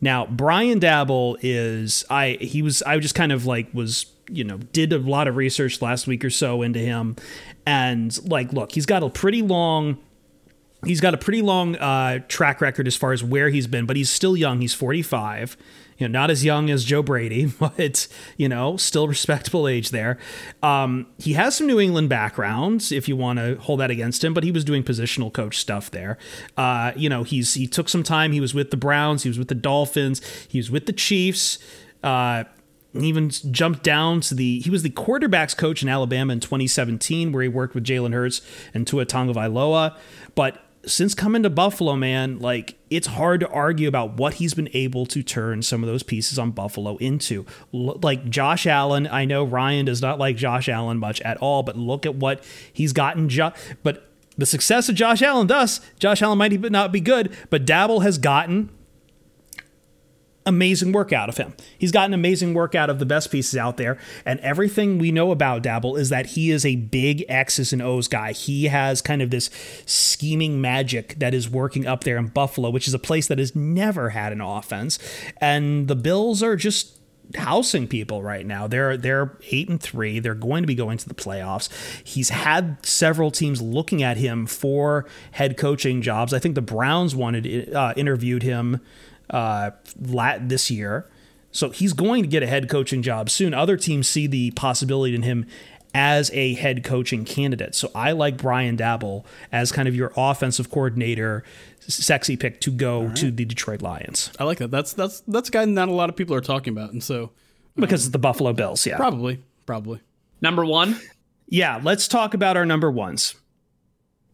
Now, Brian Daboll is I he was I just kind of like was you know did a lot of research last week or so into him, and like look, he's got a pretty long he's got a pretty long uh, track record as far as where he's been, but he's still young. He's 45. You know, not as young as Joe Brady, [laughs] but you know, still respectable age there. Um, he has some New England backgrounds, if you want to hold that against him, but he was doing positional coach stuff there. Uh, you know, he's he took some time. He was with the Browns. He was with the Dolphins. He was with the Chiefs. Uh, even jumped down to the he was the quarterbacks coach in Alabama in 2017 where he worked with Jalen Hurts and Tua Tagovailoa but since coming to Buffalo man like it's hard to argue about what he's been able to turn some of those pieces on Buffalo into. L- like Josh Allen I know Ryan does not like Josh Allen much at all but look at what he's gotten jo- but the success of Josh Allen thus Josh Allen might not be good but Daboll has gotten amazing work out of him. He's gotten amazing work out of the best pieces out there. And everything we know about Daboll is that he is a big X's and O's guy. He has kind of this scheming magic that is working up there in Buffalo, which is a place that has never had an offense. And the Bills are just housing people right now. They're they're 8 and 3. They're going to be going to the playoffs. He's had several teams looking at him for head coaching jobs. I think the Browns wanted uh, interviewed him uh, lat this year. So he's going to get a head coaching job soon. Other teams see the possibility in him as a head coaching candidate. So I like Brian Daboll as kind of your offensive coordinator, sexy pick to go to the Detroit Lions I like that. That's that's that's a guy not a lot of people are talking about, and so because it's the Buffalo Bills. Yeah. probably probably. Number one. Yeah. Let's talk about our number ones.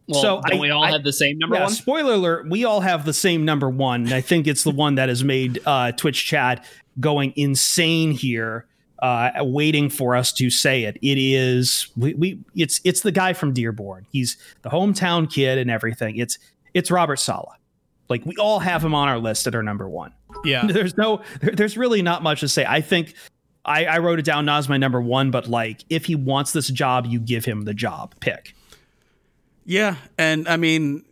Well, So don't I- we all I- have the same number yeah, one? spoiler alert, we all have the same number one. I think it's the one that has made uh, Twitch chat going insane here, uh, waiting for us to say it. It is we, we it's it's the guy from Dearborn. He's the hometown kid and everything. It's it's Robert Saleh. Like we all have him on our list at our number one. Yeah. [laughs] There's no there- there's really not much to say. I think I, I wrote it down now as my number one, but like if he wants this job, you give him the job. Pick. Yeah, and I mean,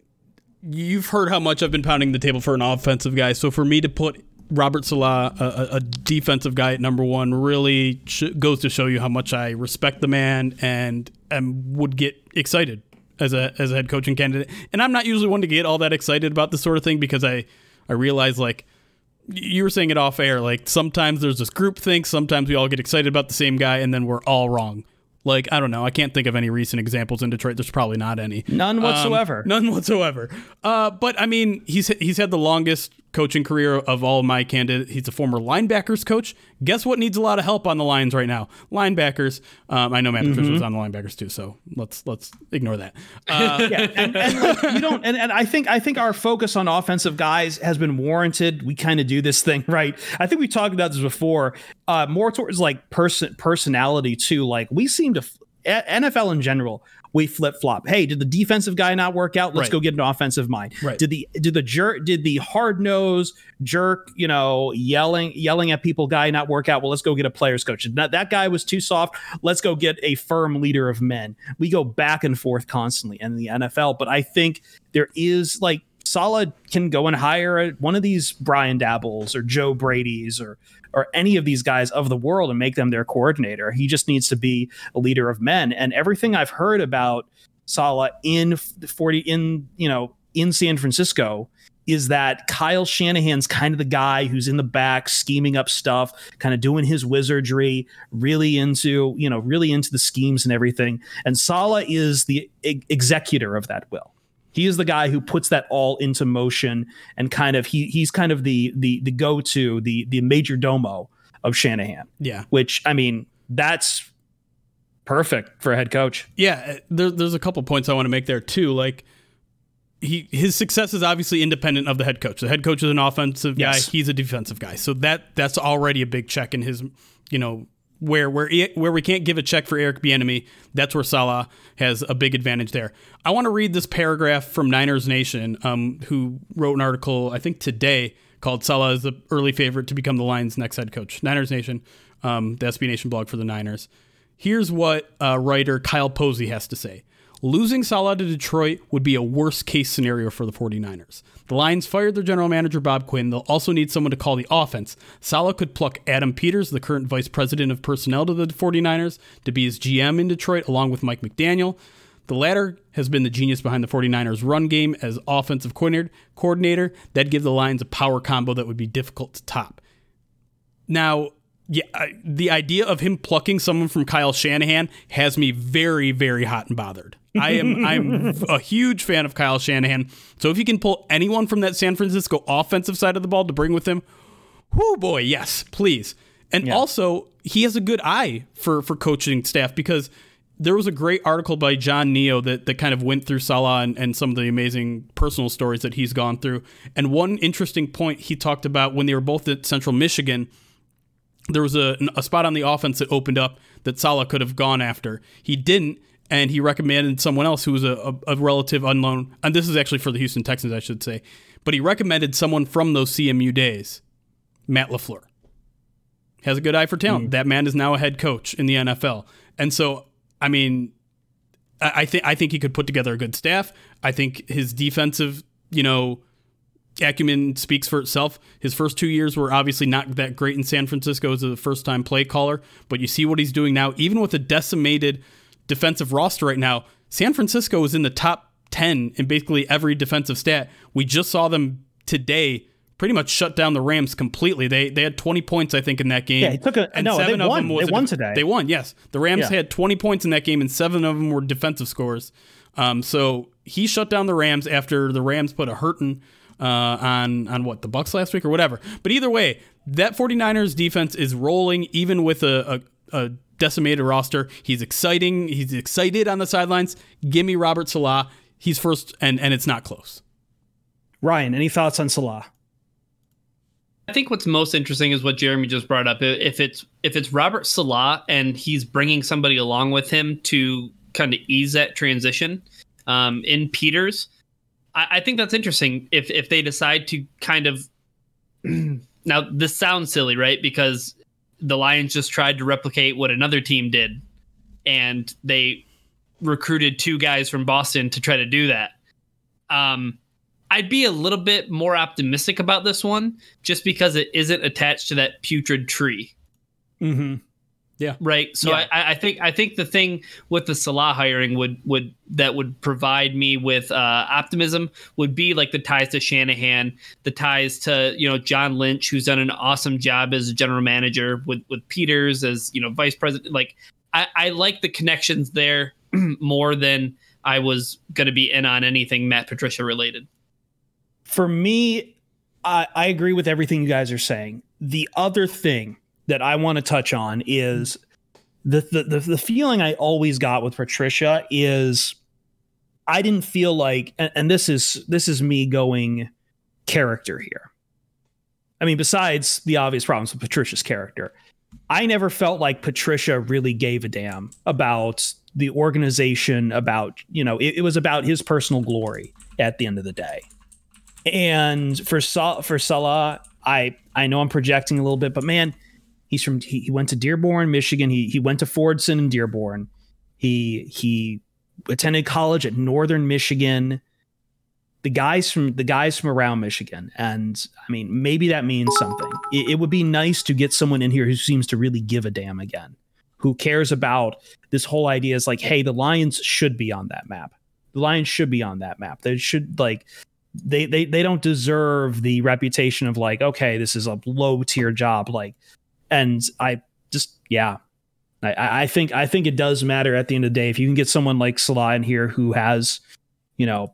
you've heard how much I've been pounding the table for an offensive guy. So for me to put Robert Saleh, a, a- a defensive guy at number one, really sh- goes to show you how much I respect the man and and would get excited as a as a head coaching candidate. And I'm not usually one to get all that excited about this sort of thing because I I realize like you were saying it off air. Like sometimes there's this group think, sometimes we all get excited about the same guy, and then we're all wrong. Like I don't know, I can't think of any recent examples in Detroit. There's probably not any. None Um, whatsoever. none whatsoever. Uh, but I mean, he's he's had the longest coaching career of all my candidates. He's a former linebackers coach. Guess what needs a lot of help on the lines right now? Linebackers. Um, I know Matt Patricia was on the linebackers too, so let's let's ignore that. Uh, yeah, and, and like, you don't, and, and I think I think our focus on offensive guys has been warranted. We kind of do this thing [laughs] right. I think we talked about this before. Uh, more towards like person personality too. Like we seem to. NFL in general, we flip flop. Hey, did the defensive guy not work out? Let's Right. go get an offensive mind. Right. Did the did the jerk did the hard nose jerk, you know, yelling yelling at people guy not work out? Well, let's go get a players coach. That that guy was too soft. Let's go get a firm leader of men. We go back and forth constantly in the NFL, but I think there is like Saleh can go and hire one of these Brian Dabolls or Joe Brady's or or any of these guys of the world and make them their coordinator. He just needs to be a leader of men. And everything I've heard about Saleh in 40 in, you know, in San Francisco is that Kyle Shanahan's kind of the guy who's in the back scheming up stuff, kind of doing his wizardry, really into, you know, really into the schemes and everything. And Saleh is the e- executor of that will. He is the guy who puts that all into motion and kind of he he's kind of the the the go-to, the the major domo of Shanahan, Yeah. which I mean, that's perfect for a head coach. Yeah, uh, there, there's a couple points I want to make there too. Like he his success is obviously independent of the head coach. The head coach is an offensive Yes. guy. He's a defensive guy. So that that's already a big check in his you know where where where we can't give a check for Eric Bieniemy. That's where Saleh has a big advantage there. I want to read this paragraph from Niners Nation, um, who wrote an article I think today called Saleh is the early favorite to become the Lions' next head coach. Niners Nation, um, the SB Nation blog for the Niners. Here's what uh, writer Kyle Posey has to say. Losing Saleh to Detroit would be a worst case scenario for the 49ers. The Lions fired their general manager Bob Quinn. They'll also need someone to call the offense. Saleh could pluck Adam Peters, the current vice president of personnel to the 49ers, to be his GM in Detroit, along with Mike McDaniel. The latter has been the genius behind the 49ers run game as offensive coordinator. coordinator. That'd give the Lions a power combo that would be difficult to top. Now, yeah, I, the idea of him plucking someone from Kyle Shanahan has me very, very hot and bothered. I am I'm a huge fan of Kyle Shanahan. So if you can pull anyone from that San Francisco offensive side of the ball to bring with him, whoo boy, yes, please. And also, he has a good eye for for coaching staff because there was a great article by John Niyo that, that kind of went through Saleh and, and some of the amazing personal stories that he's gone through. And one interesting point he talked about when they were both at Central Michigan, there was a, a spot on the offense that opened up that Saleh could have gone after. He didn't, and he recommended someone else who was a, a, a relative unknown. And this is actually for the Houston Texans, I should say. But he recommended someone from those CMU days, Matt LaFleur. Has a good eye for talent. Mm-hmm. That man is now a head coach in the NFL. And so, I mean, I, I think I think he could put together a good staff. I think his defensive, you know, acumen speaks for itself. His first two years were obviously not that great in San Francisco as a first time play caller, but you see what he's doing now. Even with a decimated defensive roster right now, San Francisco is in the top 10 in basically every defensive stat. We just saw them today pretty much shut down the Rams completely. They they had 20 points, I think, in that game. Yeah, he took a- no, they won. was They won today. They won, yes. The Rams Yeah. had 20 points in that game, and seven of them were defensive scores. Um, so he shut down the Rams after the Rams put a hurting uh, on on what the Bucs last week or whatever. But either way, that 49ers defense is rolling even with a, a, a decimated roster. He's exciting. He's excited on the sidelines. Give me Robert Saleh. He's first, and and it's not close. Ryan, any thoughts on Saleh? I think what's most interesting is what Jeremy just brought up. If it's if it's Robert Saleh and he's bringing somebody along with him to kind of ease that transition um, in Peters, I, I think that's interesting. If if they decide to kind of [clears throat] now this sounds silly, right? Because the Lions just tried to replicate what another team did, and they recruited two guys from Boston to try to do that. Um, I'd be a little bit more optimistic about this one just because it isn't attached to that putrid tree. Mm-hmm. Right. So Yeah. I, I think I think the thing with the Saleh hiring would would that would provide me with uh, optimism would be like the ties to Shanahan, the ties to you know John Lynch, who's done an awesome job as a general manager with with Peters as you know vice president. Like I, I like the connections there [clears throat] more than I was going to be in on anything Matt Patricia related. For me, I, I agree with everything you guys are saying. The other thing that I want to touch on is the, the the the feeling I always got with Patricia is I didn't feel like, and, and this is this is me going character here. I mean, besides the obvious problems with Patricia's character, I never felt like Patricia really gave a damn about the organization about you know it, it was about his personal glory at the end of the day. And for Sal- for Saleh, I I know I'm projecting a little bit, but man, he's from he, he went to Dearborn, Michigan. He he went to Fordson in Dearborn. He he attended college at Northern Michigan. The guys from the guys from around Michigan, and I mean, maybe that means something. It, it would be nice to get someone in here who seems to really give a damn again, who cares about this whole idea. Is like, hey, the Lions should be on that map. The Lions should be on that map. They should like they they they don't deserve the reputation of like, okay, this is a low tier job. Like, and I just yeah, I, I think I think it does matter at the end of the day if you can get someone like Saleh in here who has, you know,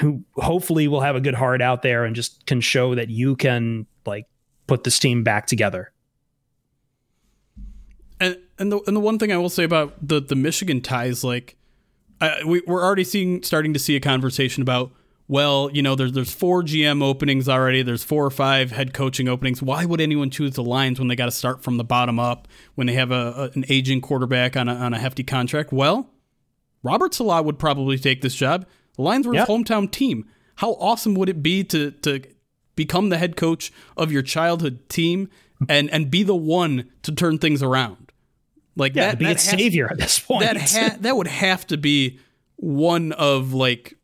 who hopefully will have a good heart out there and just can show that you can like put this team back together. And and the and the one thing I will say about the the Michigan ties, like, I, we we're already seeing starting to see a conversation about. Well, you know, there's there's four GM openings already. There's four or five head coaching openings. Why would anyone choose the Lions when they got to start from the bottom up? When they have a, a an aging quarterback on a on a hefty contract? Well, Robert Saleh would probably take this job. The Lions were Yep. his hometown team. How awesome would it be to to become the head coach of your childhood team and and be the one to turn things around? Like Yeah, that, be that its has- savior at this point. that ha- that would have to be one of like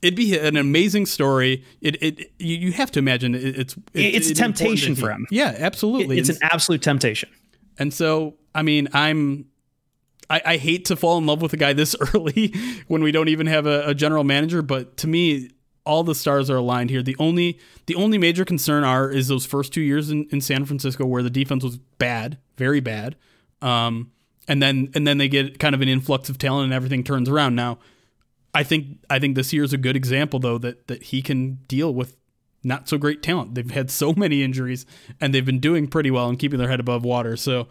it'd be an amazing story. It it you, you have to imagine it, it's It's a temptation for him. Yeah, absolutely. it's an absolute temptation. and so I mean I'm. I, I hate to fall in love with a guy this [laughs] early when we don't even have a, a general manager, but to me, all the stars are aligned here. The only the only major concern are is those first two years in, in San Francisco where the defense was bad, very bad. Um, and then and then they get kind of an influx of talent and everything turns around. Now, I think I think this year is a good example though that that he can deal with not so great talent. They've had so many injuries and they've been doing pretty well and keeping their head above water. So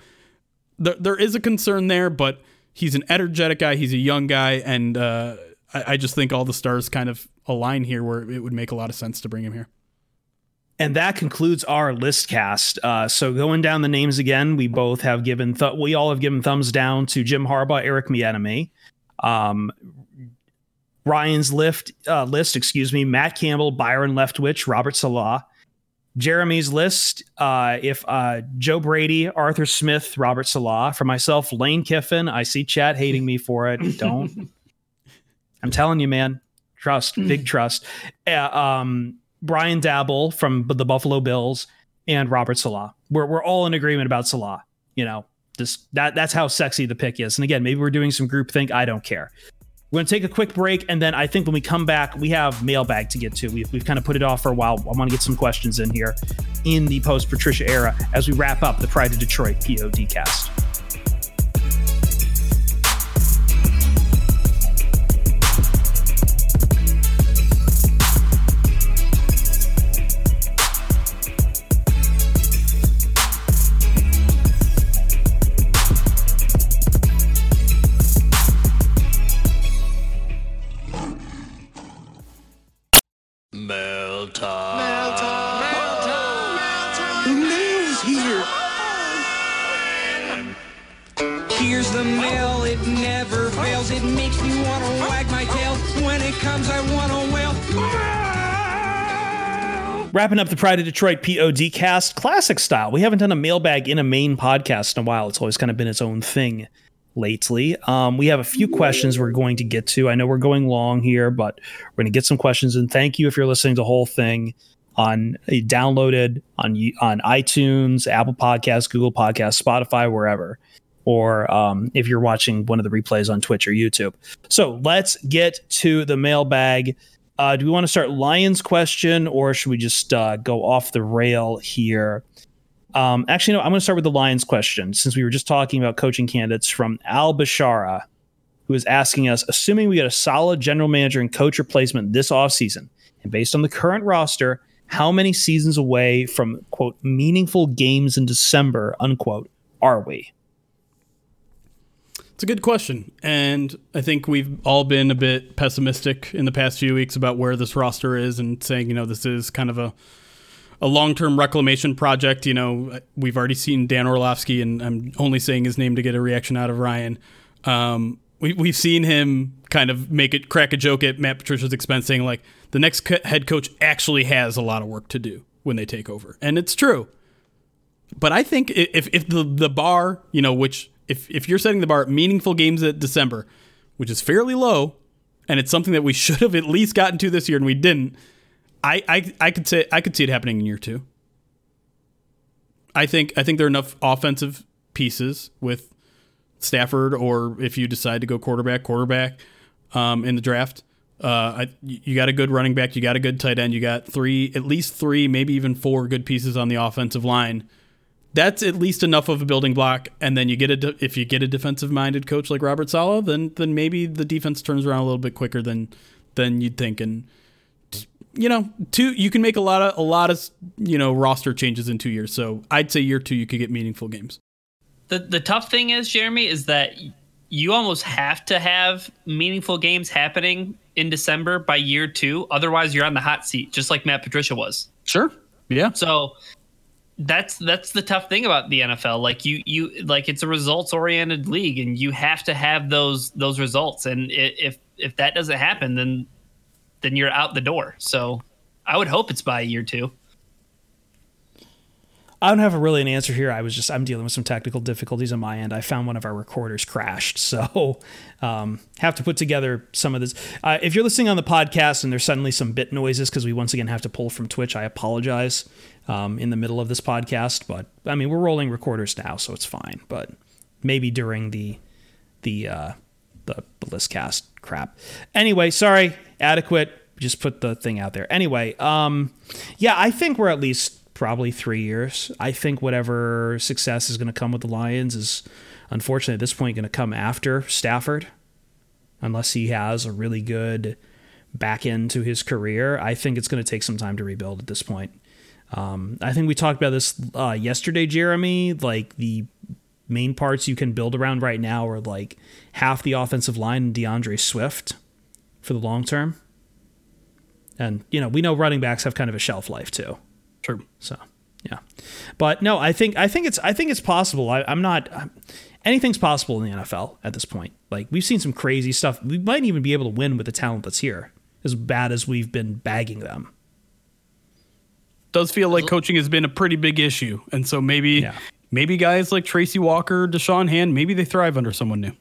there, there is a concern there, but he's an energetic guy. He's a young guy, and uh, I just think all the stars kind of align here where it would make a lot of sense to bring him here. And that concludes our list cast. Uh, so going down the names again, we both have given th- we all have given thumbs down to Jim Harbaugh, Eric Bieniemy, um, Ryan's lift uh, list, excuse me, Matt Campbell, Byron Leftwich, Robert Saleh. Jeremy's list, uh, if uh, Joe Brady, Arthur Smith, Robert Saleh. For myself, Lane Kiffin. I see chat hating me for it. [laughs] Don't. I'm telling you, man. Trust, big trust. Uh, um, Brian Daboll from the Buffalo Bills and Robert Saleh. We're we're all in agreement about Saleh. You know, just that that's how sexy the pick is. And again, maybe we're doing some group think. I don't care. We're going to take a quick break, and then I think when we come back, we have mailbag to get to. We've, we've kind of put it off for a while. I want to get some questions in here in the post Patricia era as we wrap up the Pride of Detroit POD cast. Wrapping up the Pride of Detroit POD cast, classic style. We haven't done a mailbag in a main podcast in a while. It's always kind of been its own thing lately. Um, we have a few questions we're going to get to. I know we're going long here, but we're going to get some questions. And thank you if you're listening to the whole thing on uh, downloaded on on iTunes, Apple Podcasts, Google Podcasts, Spotify, wherever. Or um, if you're watching one of the replays on Twitch or YouTube. So let's get to the mailbag. Uh, do we want to start Lions question or should we just uh, go off the rail here? Um, actually, no, I'm going to start with the Lions question since we were just talking about coaching candidates from Al Bashara, who is asking us assuming we get a solid general manager and coach replacement this offseason, and based on the current roster, how many seasons away from, quote, meaningful games in December, unquote, are we? It's a good question. And I think we've all been a bit pessimistic in the past few weeks about where this roster is and saying, you know, this is kind of a a long-term reclamation project. You know, we've already seen Dan Orlovsky, and I'm only saying his name to get a reaction out of Ryan. Um, we we've seen him kind of make it crack a joke at Matt Patricia's expense, saying like the next head coach actually has a lot of work to do when they take over, and it's true. But I think if if the the bar, you know, which if if you're setting the bar at meaningful games at December, which is fairly low, and it's something that we [laughs] should have at least gotten to this year and we didn't, I I I could say I could see it happening in year two. I think I think there are enough offensive pieces with Stafford, or if you decide to go quarterback, quarterback um, in the draft. Uh, I, you got a good running back, you got a good tight end, you got three, at least three, maybe even four good pieces on the offensive line. That's at least enough of a building block. And then you get a de- if you get a defensive minded coach like Robert Saleh, then then maybe the defense turns around a little bit quicker than than you'd think. And you know, two you can make a lot of a lot of you know roster changes in two years. So I'd say year two you could get meaningful games. The the tough thing is, Jeremy, is that you almost have to have meaningful games happening in December by year two. Otherwise, you're on the hot seat, just like Matt Patricia was. Sure. Yeah. So that's that's the tough thing about the NFL. Like you you like it's a results oriented league, and you have to have those those results. And if if that doesn't happen, then then you're out the door. So I would hope it's by year two. I don't have a really an answer here. I was just I'm dealing with some technical difficulties on my end. I found one of our recorders crashed, so [laughs] um, have to put together some of this. Uh, if you're listening on the podcast and there's suddenly some bit noises because we once again have to pull from Twitch, I apologize um, in the middle of this podcast. But I mean we're rolling recorders now, so it's fine. But maybe during the the uh, the, the listcast crap. Anyway, sorry, adequate. Just put the thing out there. Anyway, um, yeah, I think we're at least probably three years. I think whatever success is going to come with the Lions is, unfortunately, at this point, going to come after Stafford, unless he has a really good back end to his career. I think it's going to take some time to rebuild at this point. Um, I think we talked about this uh, yesterday, Jeremy. Like the main parts you can build around right now are like half the offensive line and D'Andre Swift for the long term. And, you know, we know running backs have kind of a shelf life too. True. So, yeah. But no, I think I think it's I think it's possible. I, I'm not I'm, anything's possible in the NFL at this point. Like we've seen some crazy stuff. We might even be able to win with the talent that's here, as bad as we've been bagging them. does feel like coaching has been a pretty big issue, and so maybe Yeah. maybe guys like Tracy Walker, Da'Shawn Hand, maybe they thrive under someone new.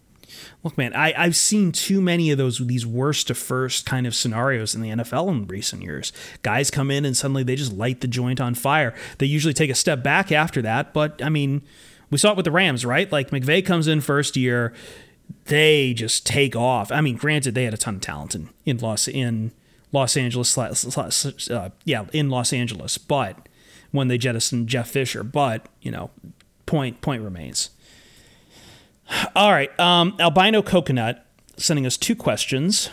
Look, man, I, I've seen too many of those these worst to first kind of scenarios in the NFL in recent years. Guys come in and suddenly they just light the joint on fire. They usually take a step back after that, but I mean, we saw it with the Rams, right? Like McVay comes in first year, they just take off. I mean, granted, they had a ton of talent in, in Los in Los Angeles, uh, yeah, in Los Angeles, but when they jettisoned Jeff Fisher, but you know, point point remains. All right. Um, Albino Coconut sending us two questions.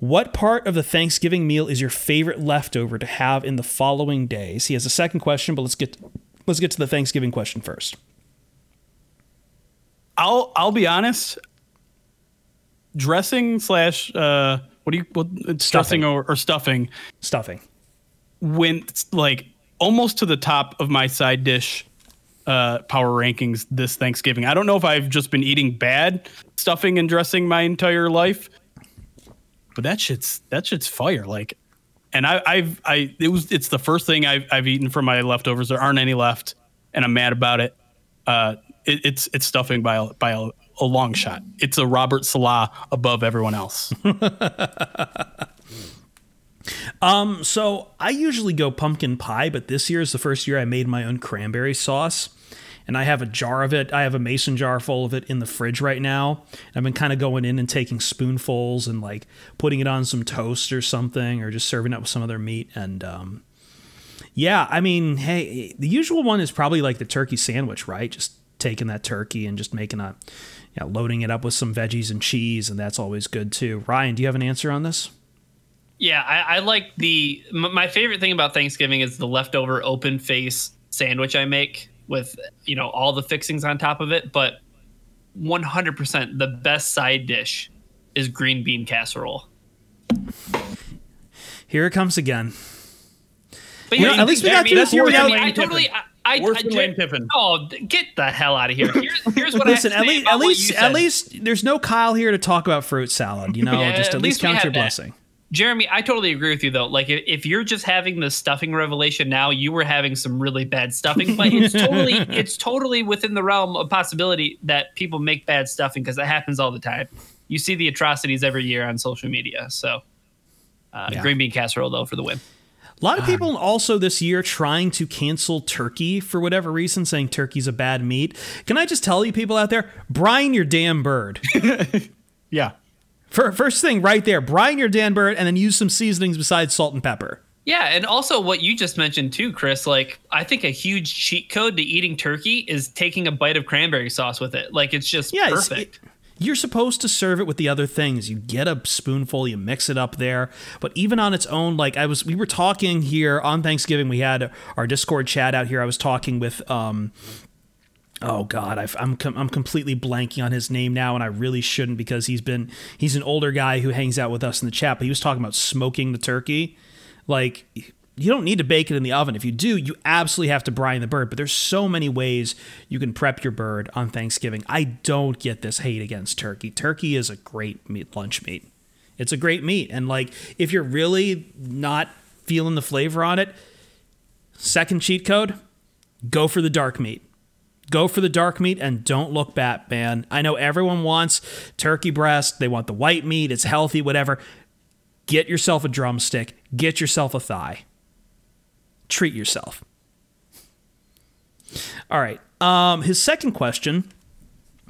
What part of the Thanksgiving meal is your favorite leftover to have in the following days? He has a second question, but let's get let's get to the Thanksgiving question first. I'll I'll be honest. Dressing slash uh, what do you what Stuffing. or, or stuffing Stuffing. went like almost to the top of my side dish uh, power rankings this Thanksgiving. I don't know if I've just been eating bad stuffing and dressing my entire life, but that shit's that shit's fire. Like, and I, I've I it was it's the first thing I've I've eaten from my leftovers. There aren't any left, and I'm mad about it. Uh, it it's it's stuffing by a, by a, a long shot. It's a Robert Saleh above everyone else. [laughs] So I usually go pumpkin pie, but this year is the first year I made my own cranberry sauce. And I have a jar of it. I have a mason jar full of it in the fridge right now. I've been kind of going in and taking spoonfuls and like putting it on some toast or something, or just serving it with some other meat. And um, yeah, I mean, hey, the usual one is probably like the turkey sandwich, right? Just taking that turkey and just making a, yeah, loading it up with some veggies and cheese, and that's always good too. Ryan, do you have an answer on this? Yeah, I, I like the. m- My favorite thing about Thanksgiving is the leftover open face sandwich I make with you know all the fixings on top of it. But 100% the best side dish is green bean casserole. Here it comes again. But Yeah, at least we got Jeremy, through this year I, mean, I totally, I, I, Worse I than Jer- Lane Kiffin. Oh, get the hell out of here! Here's, here's what Listen, I have at to say least, at least, at least, there's no Kyle here to talk about fruit salad. You know, Yeah, just at, at least least count have your that. blessing. Jeremy, I totally agree with you though. Like if, if you're just having the stuffing revelation now, you were having some really bad stuffing, but it's totally [laughs] it's totally within the realm of possibility that people make bad stuffing because that happens all the time. You see the atrocities every year on social media. So uh, Yeah. green bean casserole though for the win. A lot of people also this year trying to cancel turkey for whatever reason, saying turkey's a bad meat. Can I just tell you, people out there, brine your damn bird. [laughs] Yeah. First thing right there, brine your damn bird, and then use some seasonings besides salt and pepper. Yeah, and also what you just mentioned too, Chris. Like, I think a huge cheat code to eating turkey is taking a bite of cranberry sauce with it. Like, it's just Yeah, it's- perfect. You're supposed to serve it with the other things. You get a spoonful, you mix it up there. But even on its own, like I was, we were talking here on Thanksgiving. We had our Discord chat out here. I was talking with, um, oh God, I've, I'm com- I'm completely blanking on his name now, and I really shouldn't because he's been he's an older guy who hangs out with us in the chat. But he was talking about smoking the turkey, like. You don't need to bake it in the oven. If you do, you absolutely have to brine the bird. But there's so many ways you can prep your bird on Thanksgiving. I don't get this hate against turkey. Turkey is a great meat lunch meat. It's a great meat. And like if you're really not feeling the flavor on it, second cheat code, go for the dark meat. Go for the dark meat and don't look back, man. I know everyone wants turkey breast, they want the white meat, it's healthy, whatever. Get yourself a drumstick, get yourself a thigh. Treat yourself. All right. Um, his second question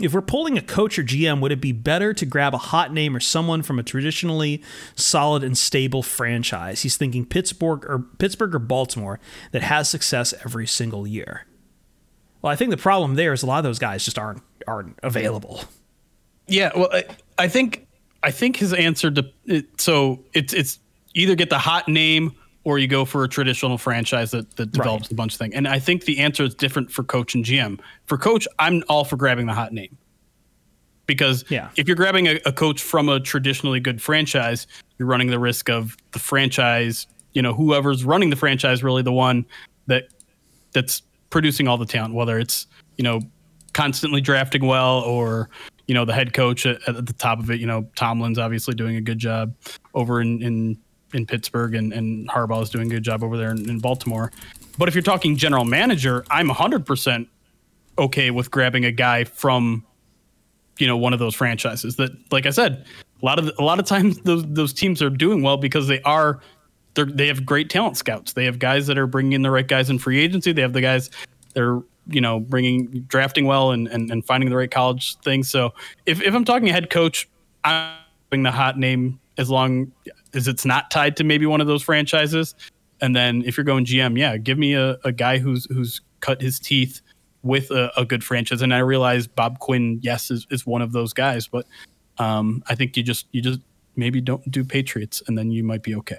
if we're pulling a coach or GM, would it be better to grab a hot name or someone from a traditionally solid and stable franchise? He's thinking Pittsburgh or Pittsburgh or Baltimore that has success every single year. Well, I think the problem there is a lot of those guys just aren't aren't available. Yeah, well, I, I think I think his answer to it, so it's it's either get the hot name or you go for a traditional franchise that, that develops a bunch of things. And I think the answer is different for coach and GM. For coach, I'm all for grabbing the hot name because Yeah. if you're grabbing a, a coach from a traditionally good franchise, you're running the risk of the franchise. You know, whoever's running the franchise really the one that that's producing all the talent, whether it's you know constantly drafting well or you know the head coach at, at the top of it. You know, Tomlin's obviously doing a good job over in in, in Pittsburgh, and and Harbaugh is doing a good job over there in, in Baltimore. But if you're talking general manager, I'm 100 percent okay with grabbing a guy from you know one of those franchises that like i said a lot of a lot of times those those teams are doing well because they are they have great talent scouts they have guys that are bringing in the right guys in free agency they have the guys they're you know bringing drafting well and, and and finding the right college things so if, if i'm talking head coach i'm the hot name as long as it's not tied to maybe one of those franchises and then if you're going gm yeah give me a, a guy who's who's cut his teeth with a, a good franchise. And I realize Bob Quinn, yes, is, is one of those guys, but um, I think you just you just maybe don't do Patriots, and then you might be okay.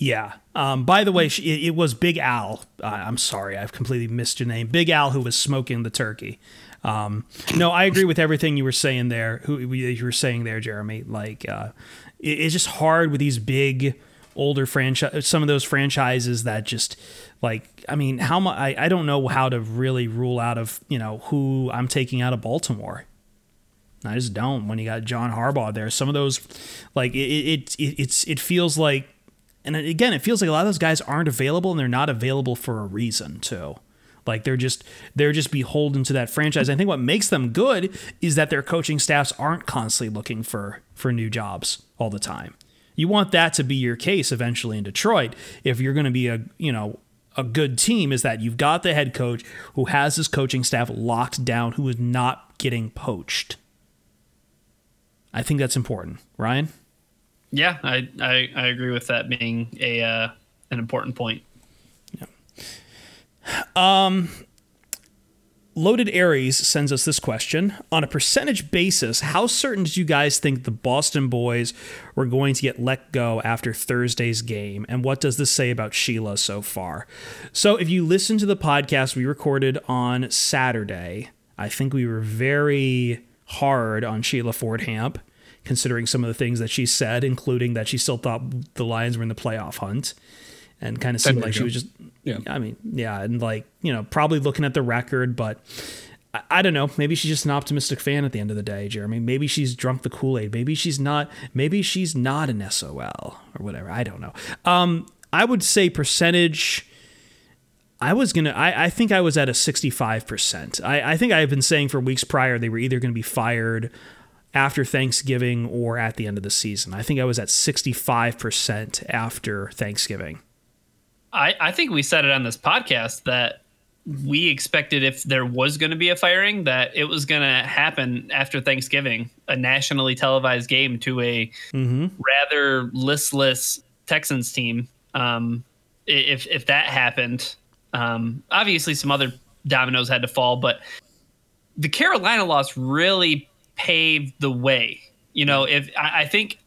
Yeah. Um, by the way, sh- it, it was Big Al. Uh, I'm sorry, I've completely missed your name. Big Al, who was smoking the turkey. Um, no, I agree with everything you were saying there. Who you were saying there, Jeremy? Like, uh, it, it's just hard with these big, older franchise. Some of those franchises that just like, I mean, how much? I, I don't know how to really rule out of you know who I'm taking out of Baltimore. I just don't. When you got John Harbaugh there, some of those, like it, it, it it's it feels like, and again, it feels like a lot of those guys aren't available, and they're not available for a reason too. Like they're just they're just beholden to that franchise. I think what makes them good is that their coaching staffs aren't constantly looking for for new jobs all the time. You want that to be your case eventually in Detroit if you're going to be a you know a good team is that you've got the head coach who has his coaching staff locked down, who is not getting poached. I think that's important, Ryan. Yeah, I, I, I agree with that being a uh, an important point. Yeah. Loaded Aries sends us this question. On a percentage basis, how certain did you guys think the Boston boys were going to get let go after Thursday's game? And what does this say about Sheila so far? So, if you listen to the podcast we recorded on Saturday, I think we were very hard on Sheila Ford Hamp, considering some of the things that she said, including that she still thought the Lions were in the playoff hunt. and kind of seemed like she was just. Yeah. I mean, yeah, and like you know, probably looking at the record, but I, I don't know. Maybe she's just an optimistic fan at the end of the day, Jeremy. Maybe she's drunk the Kool Aid. Maybe she's not. Maybe she's not an SOL or whatever. I don't know. Um, I would say percentage. I was gonna. I, I think I was at a sixty-five percent. I, I think I have been saying for weeks prior they were either going to be fired after Thanksgiving or at the end of the season. I think I was at sixty-five percent after Thanksgiving. I, I think we said it on this podcast that we expected if there was going to be a firing that it was going to happen after Thanksgiving, a nationally televised game to a rather listless Texans team. Um, if if that happened, um, obviously some other dominoes had to fall, but the Carolina loss really paved the way. You know, if I, I think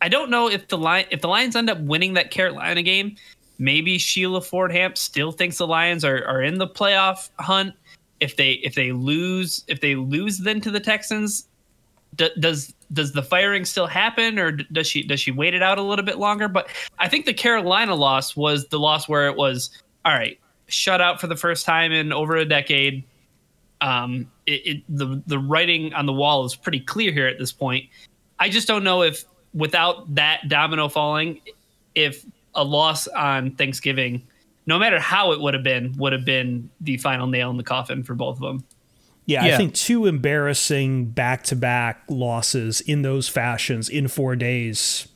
I don't know if the line if the Lions end up winning that Carolina game, maybe Sheila Ford Hamp still thinks the Lions are, are in the playoff hunt. If they if they lose if they lose then to the Texans, d- does does the firing still happen or d- does she does she wait it out a little bit longer? But I think the Carolina loss was the loss where it was all right, shut out for the first time in over a decade. Um, it, it the the writing on the wall is pretty clear here at this point. I just don't know if without that domino falling, if a loss on Thanksgiving, no matter how it would have been, would have been the final nail in the coffin for both of them. Yeah, I think two embarrassing back-to-back losses in those fashions in four days.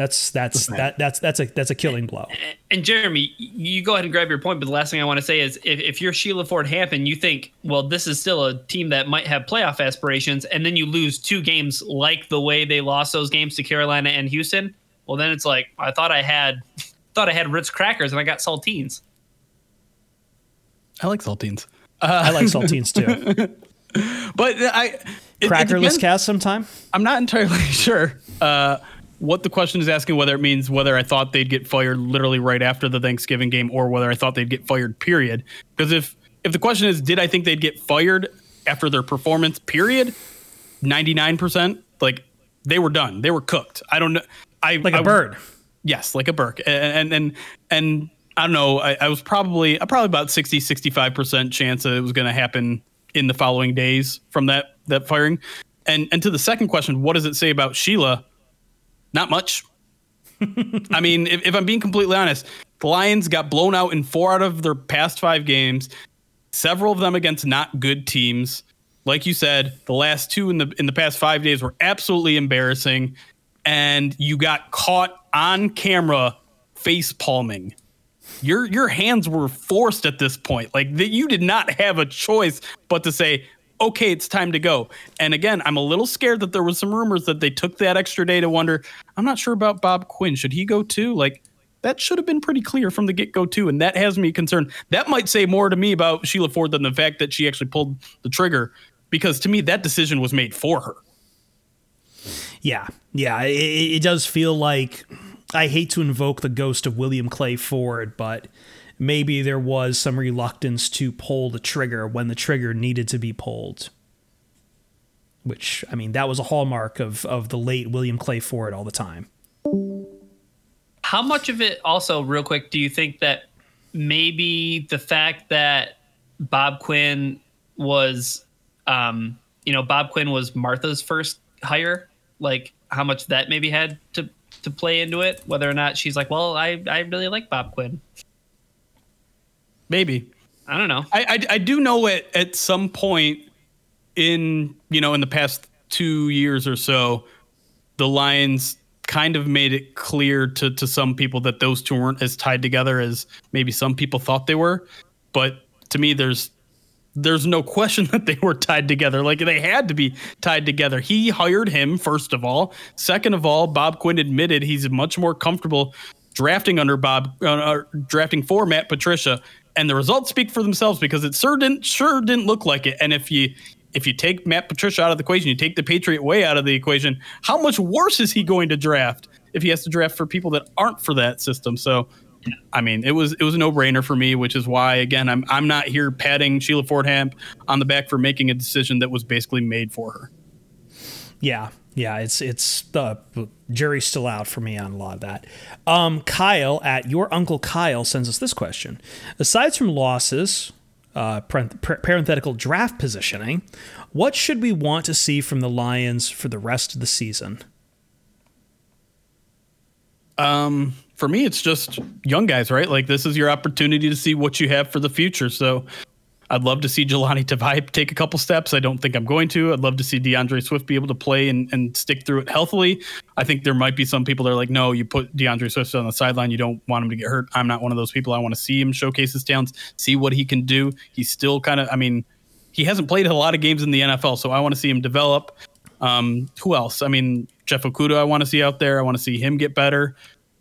That's that's that that's that's a that's a killing blow. And Jeremy, you go ahead and grab your point, but the last thing I want to say is if, if you're Sheila Ford Hampton, you think, well, this is still a team that might have playoff aspirations, and then you lose two games like the way they lost those games to Carolina and Houston. Well, then it's like I thought I had [laughs] thought I had Ritz crackers and I got saltines. I like saltines. I like saltines too. [laughs] But I it- it Crackerless depends- cast sometime. I'm not entirely [laughs] sure uh, what the question is asking. Whether it means whether I thought they'd get fired literally right after the Thanksgiving game, or whether I thought they'd get fired. Period. Because if if the question is, did I think they'd get fired after their performance? Period. Ninety nine percent. Like they were done. They were cooked. I don't know. I Like a I- bird. Yes, like a bird And and and, and I don't know, I, I was probably I probably about 60 65% chance that it was going to happen in the following days from that that firing. And and to the second question, what does it say about Sheila? Not much. I mean, if, if I'm being completely honest, the Lions got blown out in four out of their past five games, several of them against not good teams. Like you said, the last two in the in the past five days were absolutely embarrassing, and you got caught on camera face palming. Your your hands were forced at this point. Like that, you did not have a choice but to say, "Okay, it's time to go." And again, I'm a little scared that there was some rumors that they took that extra day to wonder. I'm not sure about Bob Quinn. Should he go too? Like that should have been pretty clear from the get go too, and that has me concerned. That might say more to me about Sheila Ford than the fact that she actually pulled the trigger, because to me that decision was made for her. Yeah, yeah. It, it does feel like I hate to invoke the ghost of William Clay Ford, but maybe there was some reluctance to pull the trigger when the trigger needed to be pulled. Which I mean, that was a hallmark of of the late William Clay Ford all the time. How much of it also, real quick, do you think that maybe the fact that Bob Quinn was, um, you know, Bob Quinn was Martha's first hire, like how much that maybe had to to play into it, whether or not she's like, well, I I really like Bob Quinn. Maybe. I don't know. I, I I do know at at some point in you know in the past two years or so, the Lions kind of made it clear to to some people that those two weren't as tied together as maybe some people thought they were. But to me, there's there's no question [laughs] that they were tied together. Like they had to be tied together. He hired him first of all. Second of all, Bob Quinn admitted he's much more comfortable drafting under Bob, uh, uh, drafting for Matt Patricia, and the results speak for themselves because it sure didn't sure didn't look like it. And if you if you take Matt Patricia out of the equation, you take the Patriot way out of the equation. How much worse is he going to draft if he has to draft for people that aren't for that system? So. I mean, it was it was a no brainer for me, which is why again I'm I'm not here patting Sheila Ford Hamp on the back for making a decision that was basically made for her. Yeah, Yeah, it's it's the jury's still out for me on a lot of that. Um, Kyle at your uncle Kyle sends us this question: Aside from losses, uh, parenthetical draft positioning, what should we want to see from the Lions for the rest of the season? Um, for me, it's just young guys, right? Like this is your opportunity to see what you have for the future. So I'd love to see Jahlani Tavai take a couple steps. I don't think I'm going to. I'd love to see D'Andre Swift be able to play and, and stick through it healthily. I think there might be some people that are like, no, you put D'Andre Swift on the sideline. You don't want him to get hurt. I'm not one of those people. I want to see him showcase his talents, see what he can do. He's still kind of, I mean, he hasn't played a lot of games in the NFL, so I want to see him develop. Um, who else? I mean, Jeff Okudah, I want to see out there. I want to see him get better.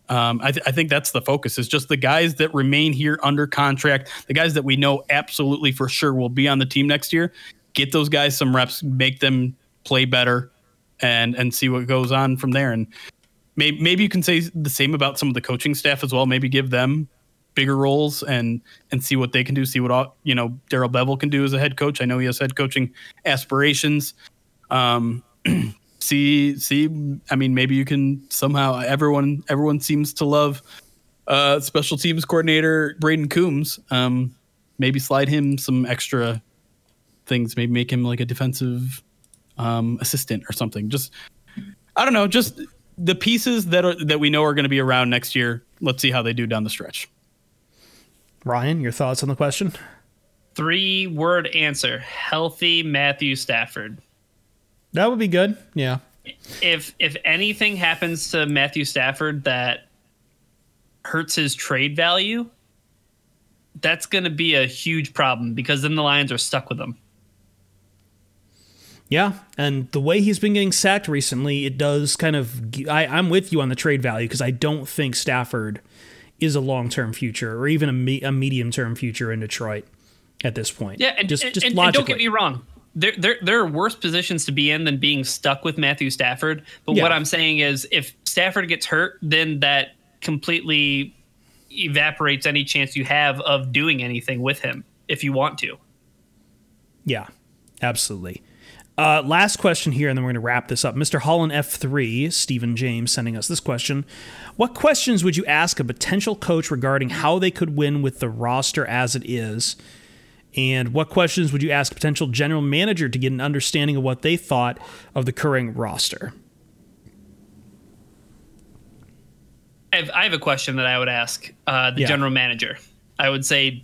Um, I, th- I, think that's the focus is just the guys that remain here under contract, the guys that we know absolutely for sure will be on the team next year. Get those guys some reps, make them play better, and and see what goes on from there. And maybe maybe you can say the same about some of the coaching staff as well. Maybe give them bigger roles and and see what they can do. See what all, you know Darrell Bevell can do as a head coach. I know he has head coaching aspirations. Um, [clears throat] see see i mean maybe you can somehow everyone everyone seems to love uh special teams coordinator Brayden Coombs. Um maybe slide him some extra things maybe make him like a defensive um assistant or something. Just i don't know just the pieces that are that we know are going to be around next year. Let's see how they do down the stretch. Ryan, your thoughts on the question? Three word answer. Healthy Matthew Stafford. That would be good. Yeah. If if anything happens to Matthew Stafford that hurts his trade value, that's going to be a huge problem because then the Lions are stuck with him. Yeah, and the way he's been getting sacked recently, it does kind of. I, I'm with you on the trade value because I don't think Stafford is a long term future or even a, me, a medium term future in Detroit at this point. Yeah, and just, and, just and, logically. and don't get me wrong. There, there, there are worse positions to be in than being stuck with Matthew Stafford. But Yeah. what I'm saying is, if Stafford gets hurt, then that completely evaporates any chance you have of doing anything with him if you want to. Yeah, absolutely. Uh, last question here, and then we're going to wrap this up. Mr. Holland F3, Stephen James, sending us this question. What questions would you ask a potential coach regarding how they could win with the roster as it is? And what questions would you ask a potential general manager to get an understanding of what they thought of the current roster? I have, I have a question that I would ask uh, the Yeah. general manager. I would say,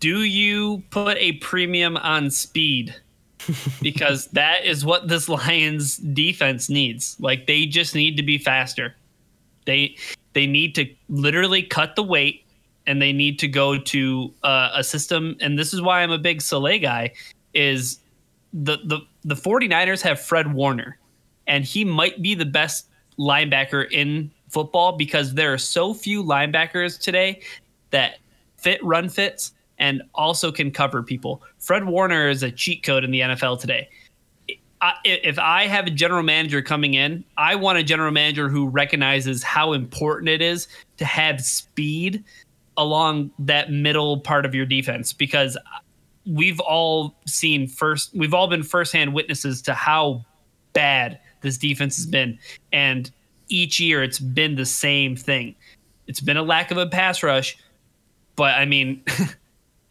do you put a premium on speed? [laughs] because that is what this [laughs] Lions defense needs. Like they just need to be faster. They they need to literally cut the weight and they need to go to uh, a system and this is why I'm a big Saleh guy is the the the 49ers have Fred Warner and he might be the best linebacker in football because there are so few linebackers today that fit run fits and also can cover people. Fred Warner is a cheat code in the NFL today. I, if I have a general manager coming in, I want a general manager who recognizes how important it is to have speed along that middle part of your defense because we've all seen first we've all been firsthand witnesses to how bad this defense has been and each year it's been the same thing it's been a lack of a pass rush but i mean [laughs] it-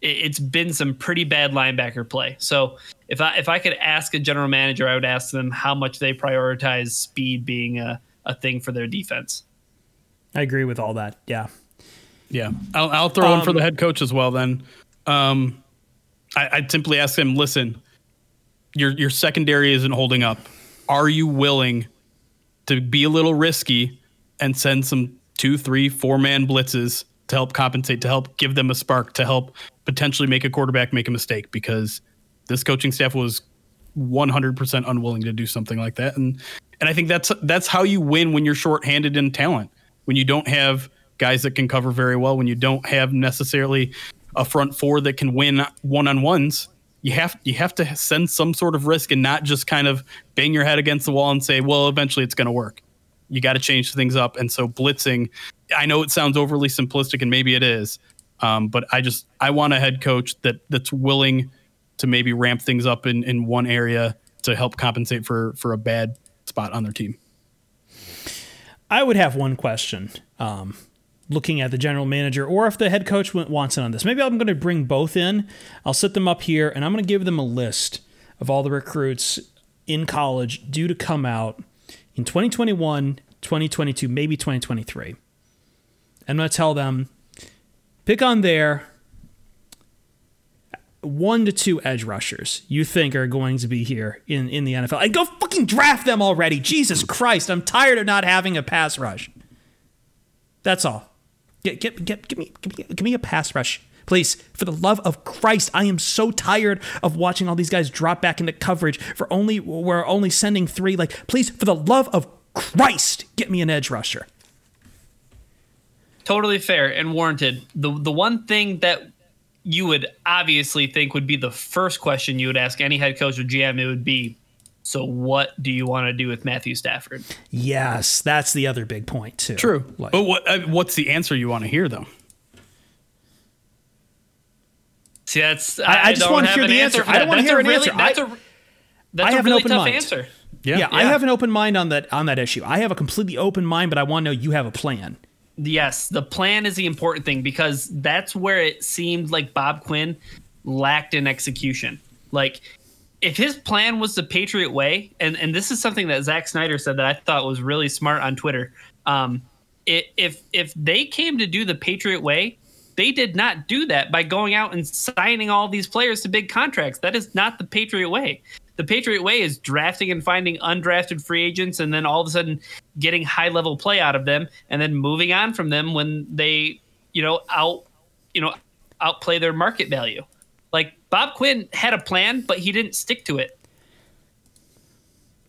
it's been some pretty bad linebacker play so if i if i could ask a general manager i would ask them how much they prioritize speed being a, a thing for their defense I agree with all that. Yeah. Yeah, I'll, I'll throw in for Um, the head coach as well. Then, um, I, I'd simply ask him: Listen, your your secondary isn't holding up. Are you willing to be a little risky and send some two, three, four man blitzes to help compensate, to help give them a spark, to help potentially make a quarterback make a mistake? Because this coaching staff was 100% unwilling to do something like that, and and I think that's that's how you win when you're shorthanded in talent. When you don't have guys that can cover very well, when you don't have necessarily a front four that can win one on ones, you have you have to send some sort of risk and not just kind of bang your head against the wall and say, well, eventually it's going to work. You got to change things up, and so blitzing. I know it sounds overly simplistic, and maybe it is, um, but I just I want a head coach that that's willing to maybe ramp things up in in one area to help compensate for for a bad spot on their team. I would have one question. Um, looking at the general manager, or if the head coach wants in on this, maybe I'm going to bring both in. I'll sit them up here, and I'm going to give them a list of all the recruits in college due to come out in 2021, 2022, maybe 2023. I'm going to tell them pick on their one to two edge rushers you think are going to be here in, in the NFL. And go fucking draft them already. Jesus Christ, I'm tired of not having a pass rush. That's all. Get, get, get, give, me, give, me, give me a pass rush. Please, for the love of Christ, I am so tired of watching all these guys drop back into coverage for only we're only sending three. Like, please, for the love of Christ, get me an edge rusher. Totally fair and warranted. The the one thing that you would obviously think would be the first question you would ask any head coach or GM, it would be, so what do you want to do with Matthew Stafford? Yes, that's the other big point too. True. Like, but what uh, what's the answer you want to hear though? See, that's I- I just don't wanna hear the answer. for I don't wanna hear a an really, answer. That's I- a that's I a have an really open tough mind. answer. yeah, I have an open mind on that on that issue. I have a completely open mind, but I want to know you have a plan. Yes, the plan is the important thing because that's where it seemed like Bob Quinn lacked in execution. Like, if his plan was the Patriot way, and, and this is something that Zack Snyder said that I thought was really smart on Twitter. Um, it, if if they came to do the Patriot way, they did not do that by going out and signing all these players to big contracts. That is not the Patriot way. The Patriot way is drafting and finding undrafted free agents and then all of a sudden getting high level play out of them and then moving on from them when they, you know, out, you know, outplay their market value. Like Bob Quinn had a plan, but he didn't stick to it.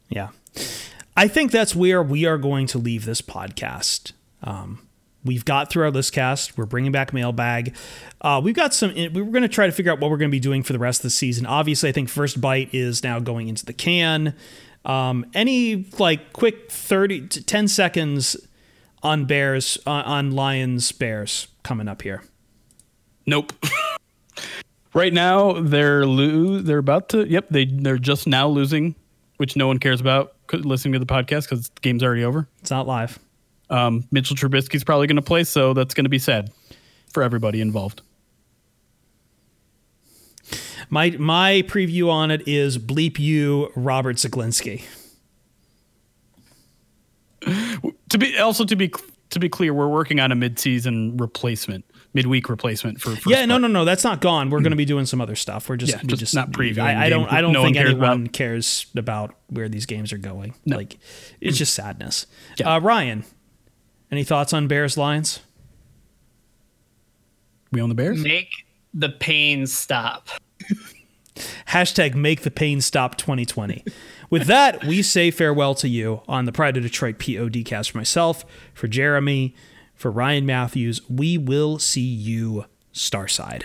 Yeah. I think that's where we are going to leave this podcast. Um, we've got through our list cast. We're bringing back mailbag. Uh, we've got some, we were going to try to figure out what we're going to be doing for the rest of the season. Obviously, I think First Bite is now going into the can. Um, any like quick 30 to 10 seconds on Bears, uh, on Lions, Bears coming up here? Nope. [laughs] right now they're lo- they're about to yep, they they're just now losing, which no one cares about listening to the podcast cuz the game's already over. It's not live. Um, Mitchell Trubisky's probably going to play, so that's going to be sad for everybody involved. My, my preview on it is bleep you, Robert Zeglinski. To be also to be to be clear, we're working on a mid-season replacement, midweek replacement for. First Yeah, no, no, no. That's not gone. We're going to be doing some other stuff. We're just, Yeah, we just not previewing I, I don't. I don't no think cares anyone about. cares about where these games are going. No. Like, it's just sadness. Yeah. Uh, Ryan, any thoughts on Bears Lions? We own the Bears. Make the pain stop. [laughs] Hashtag Make the Pain Stop 2020. With that, we say farewell to you on the Pride of Detroit POD cast. For myself, for Jeremy, for Ryan Matthews, we will see you Starside.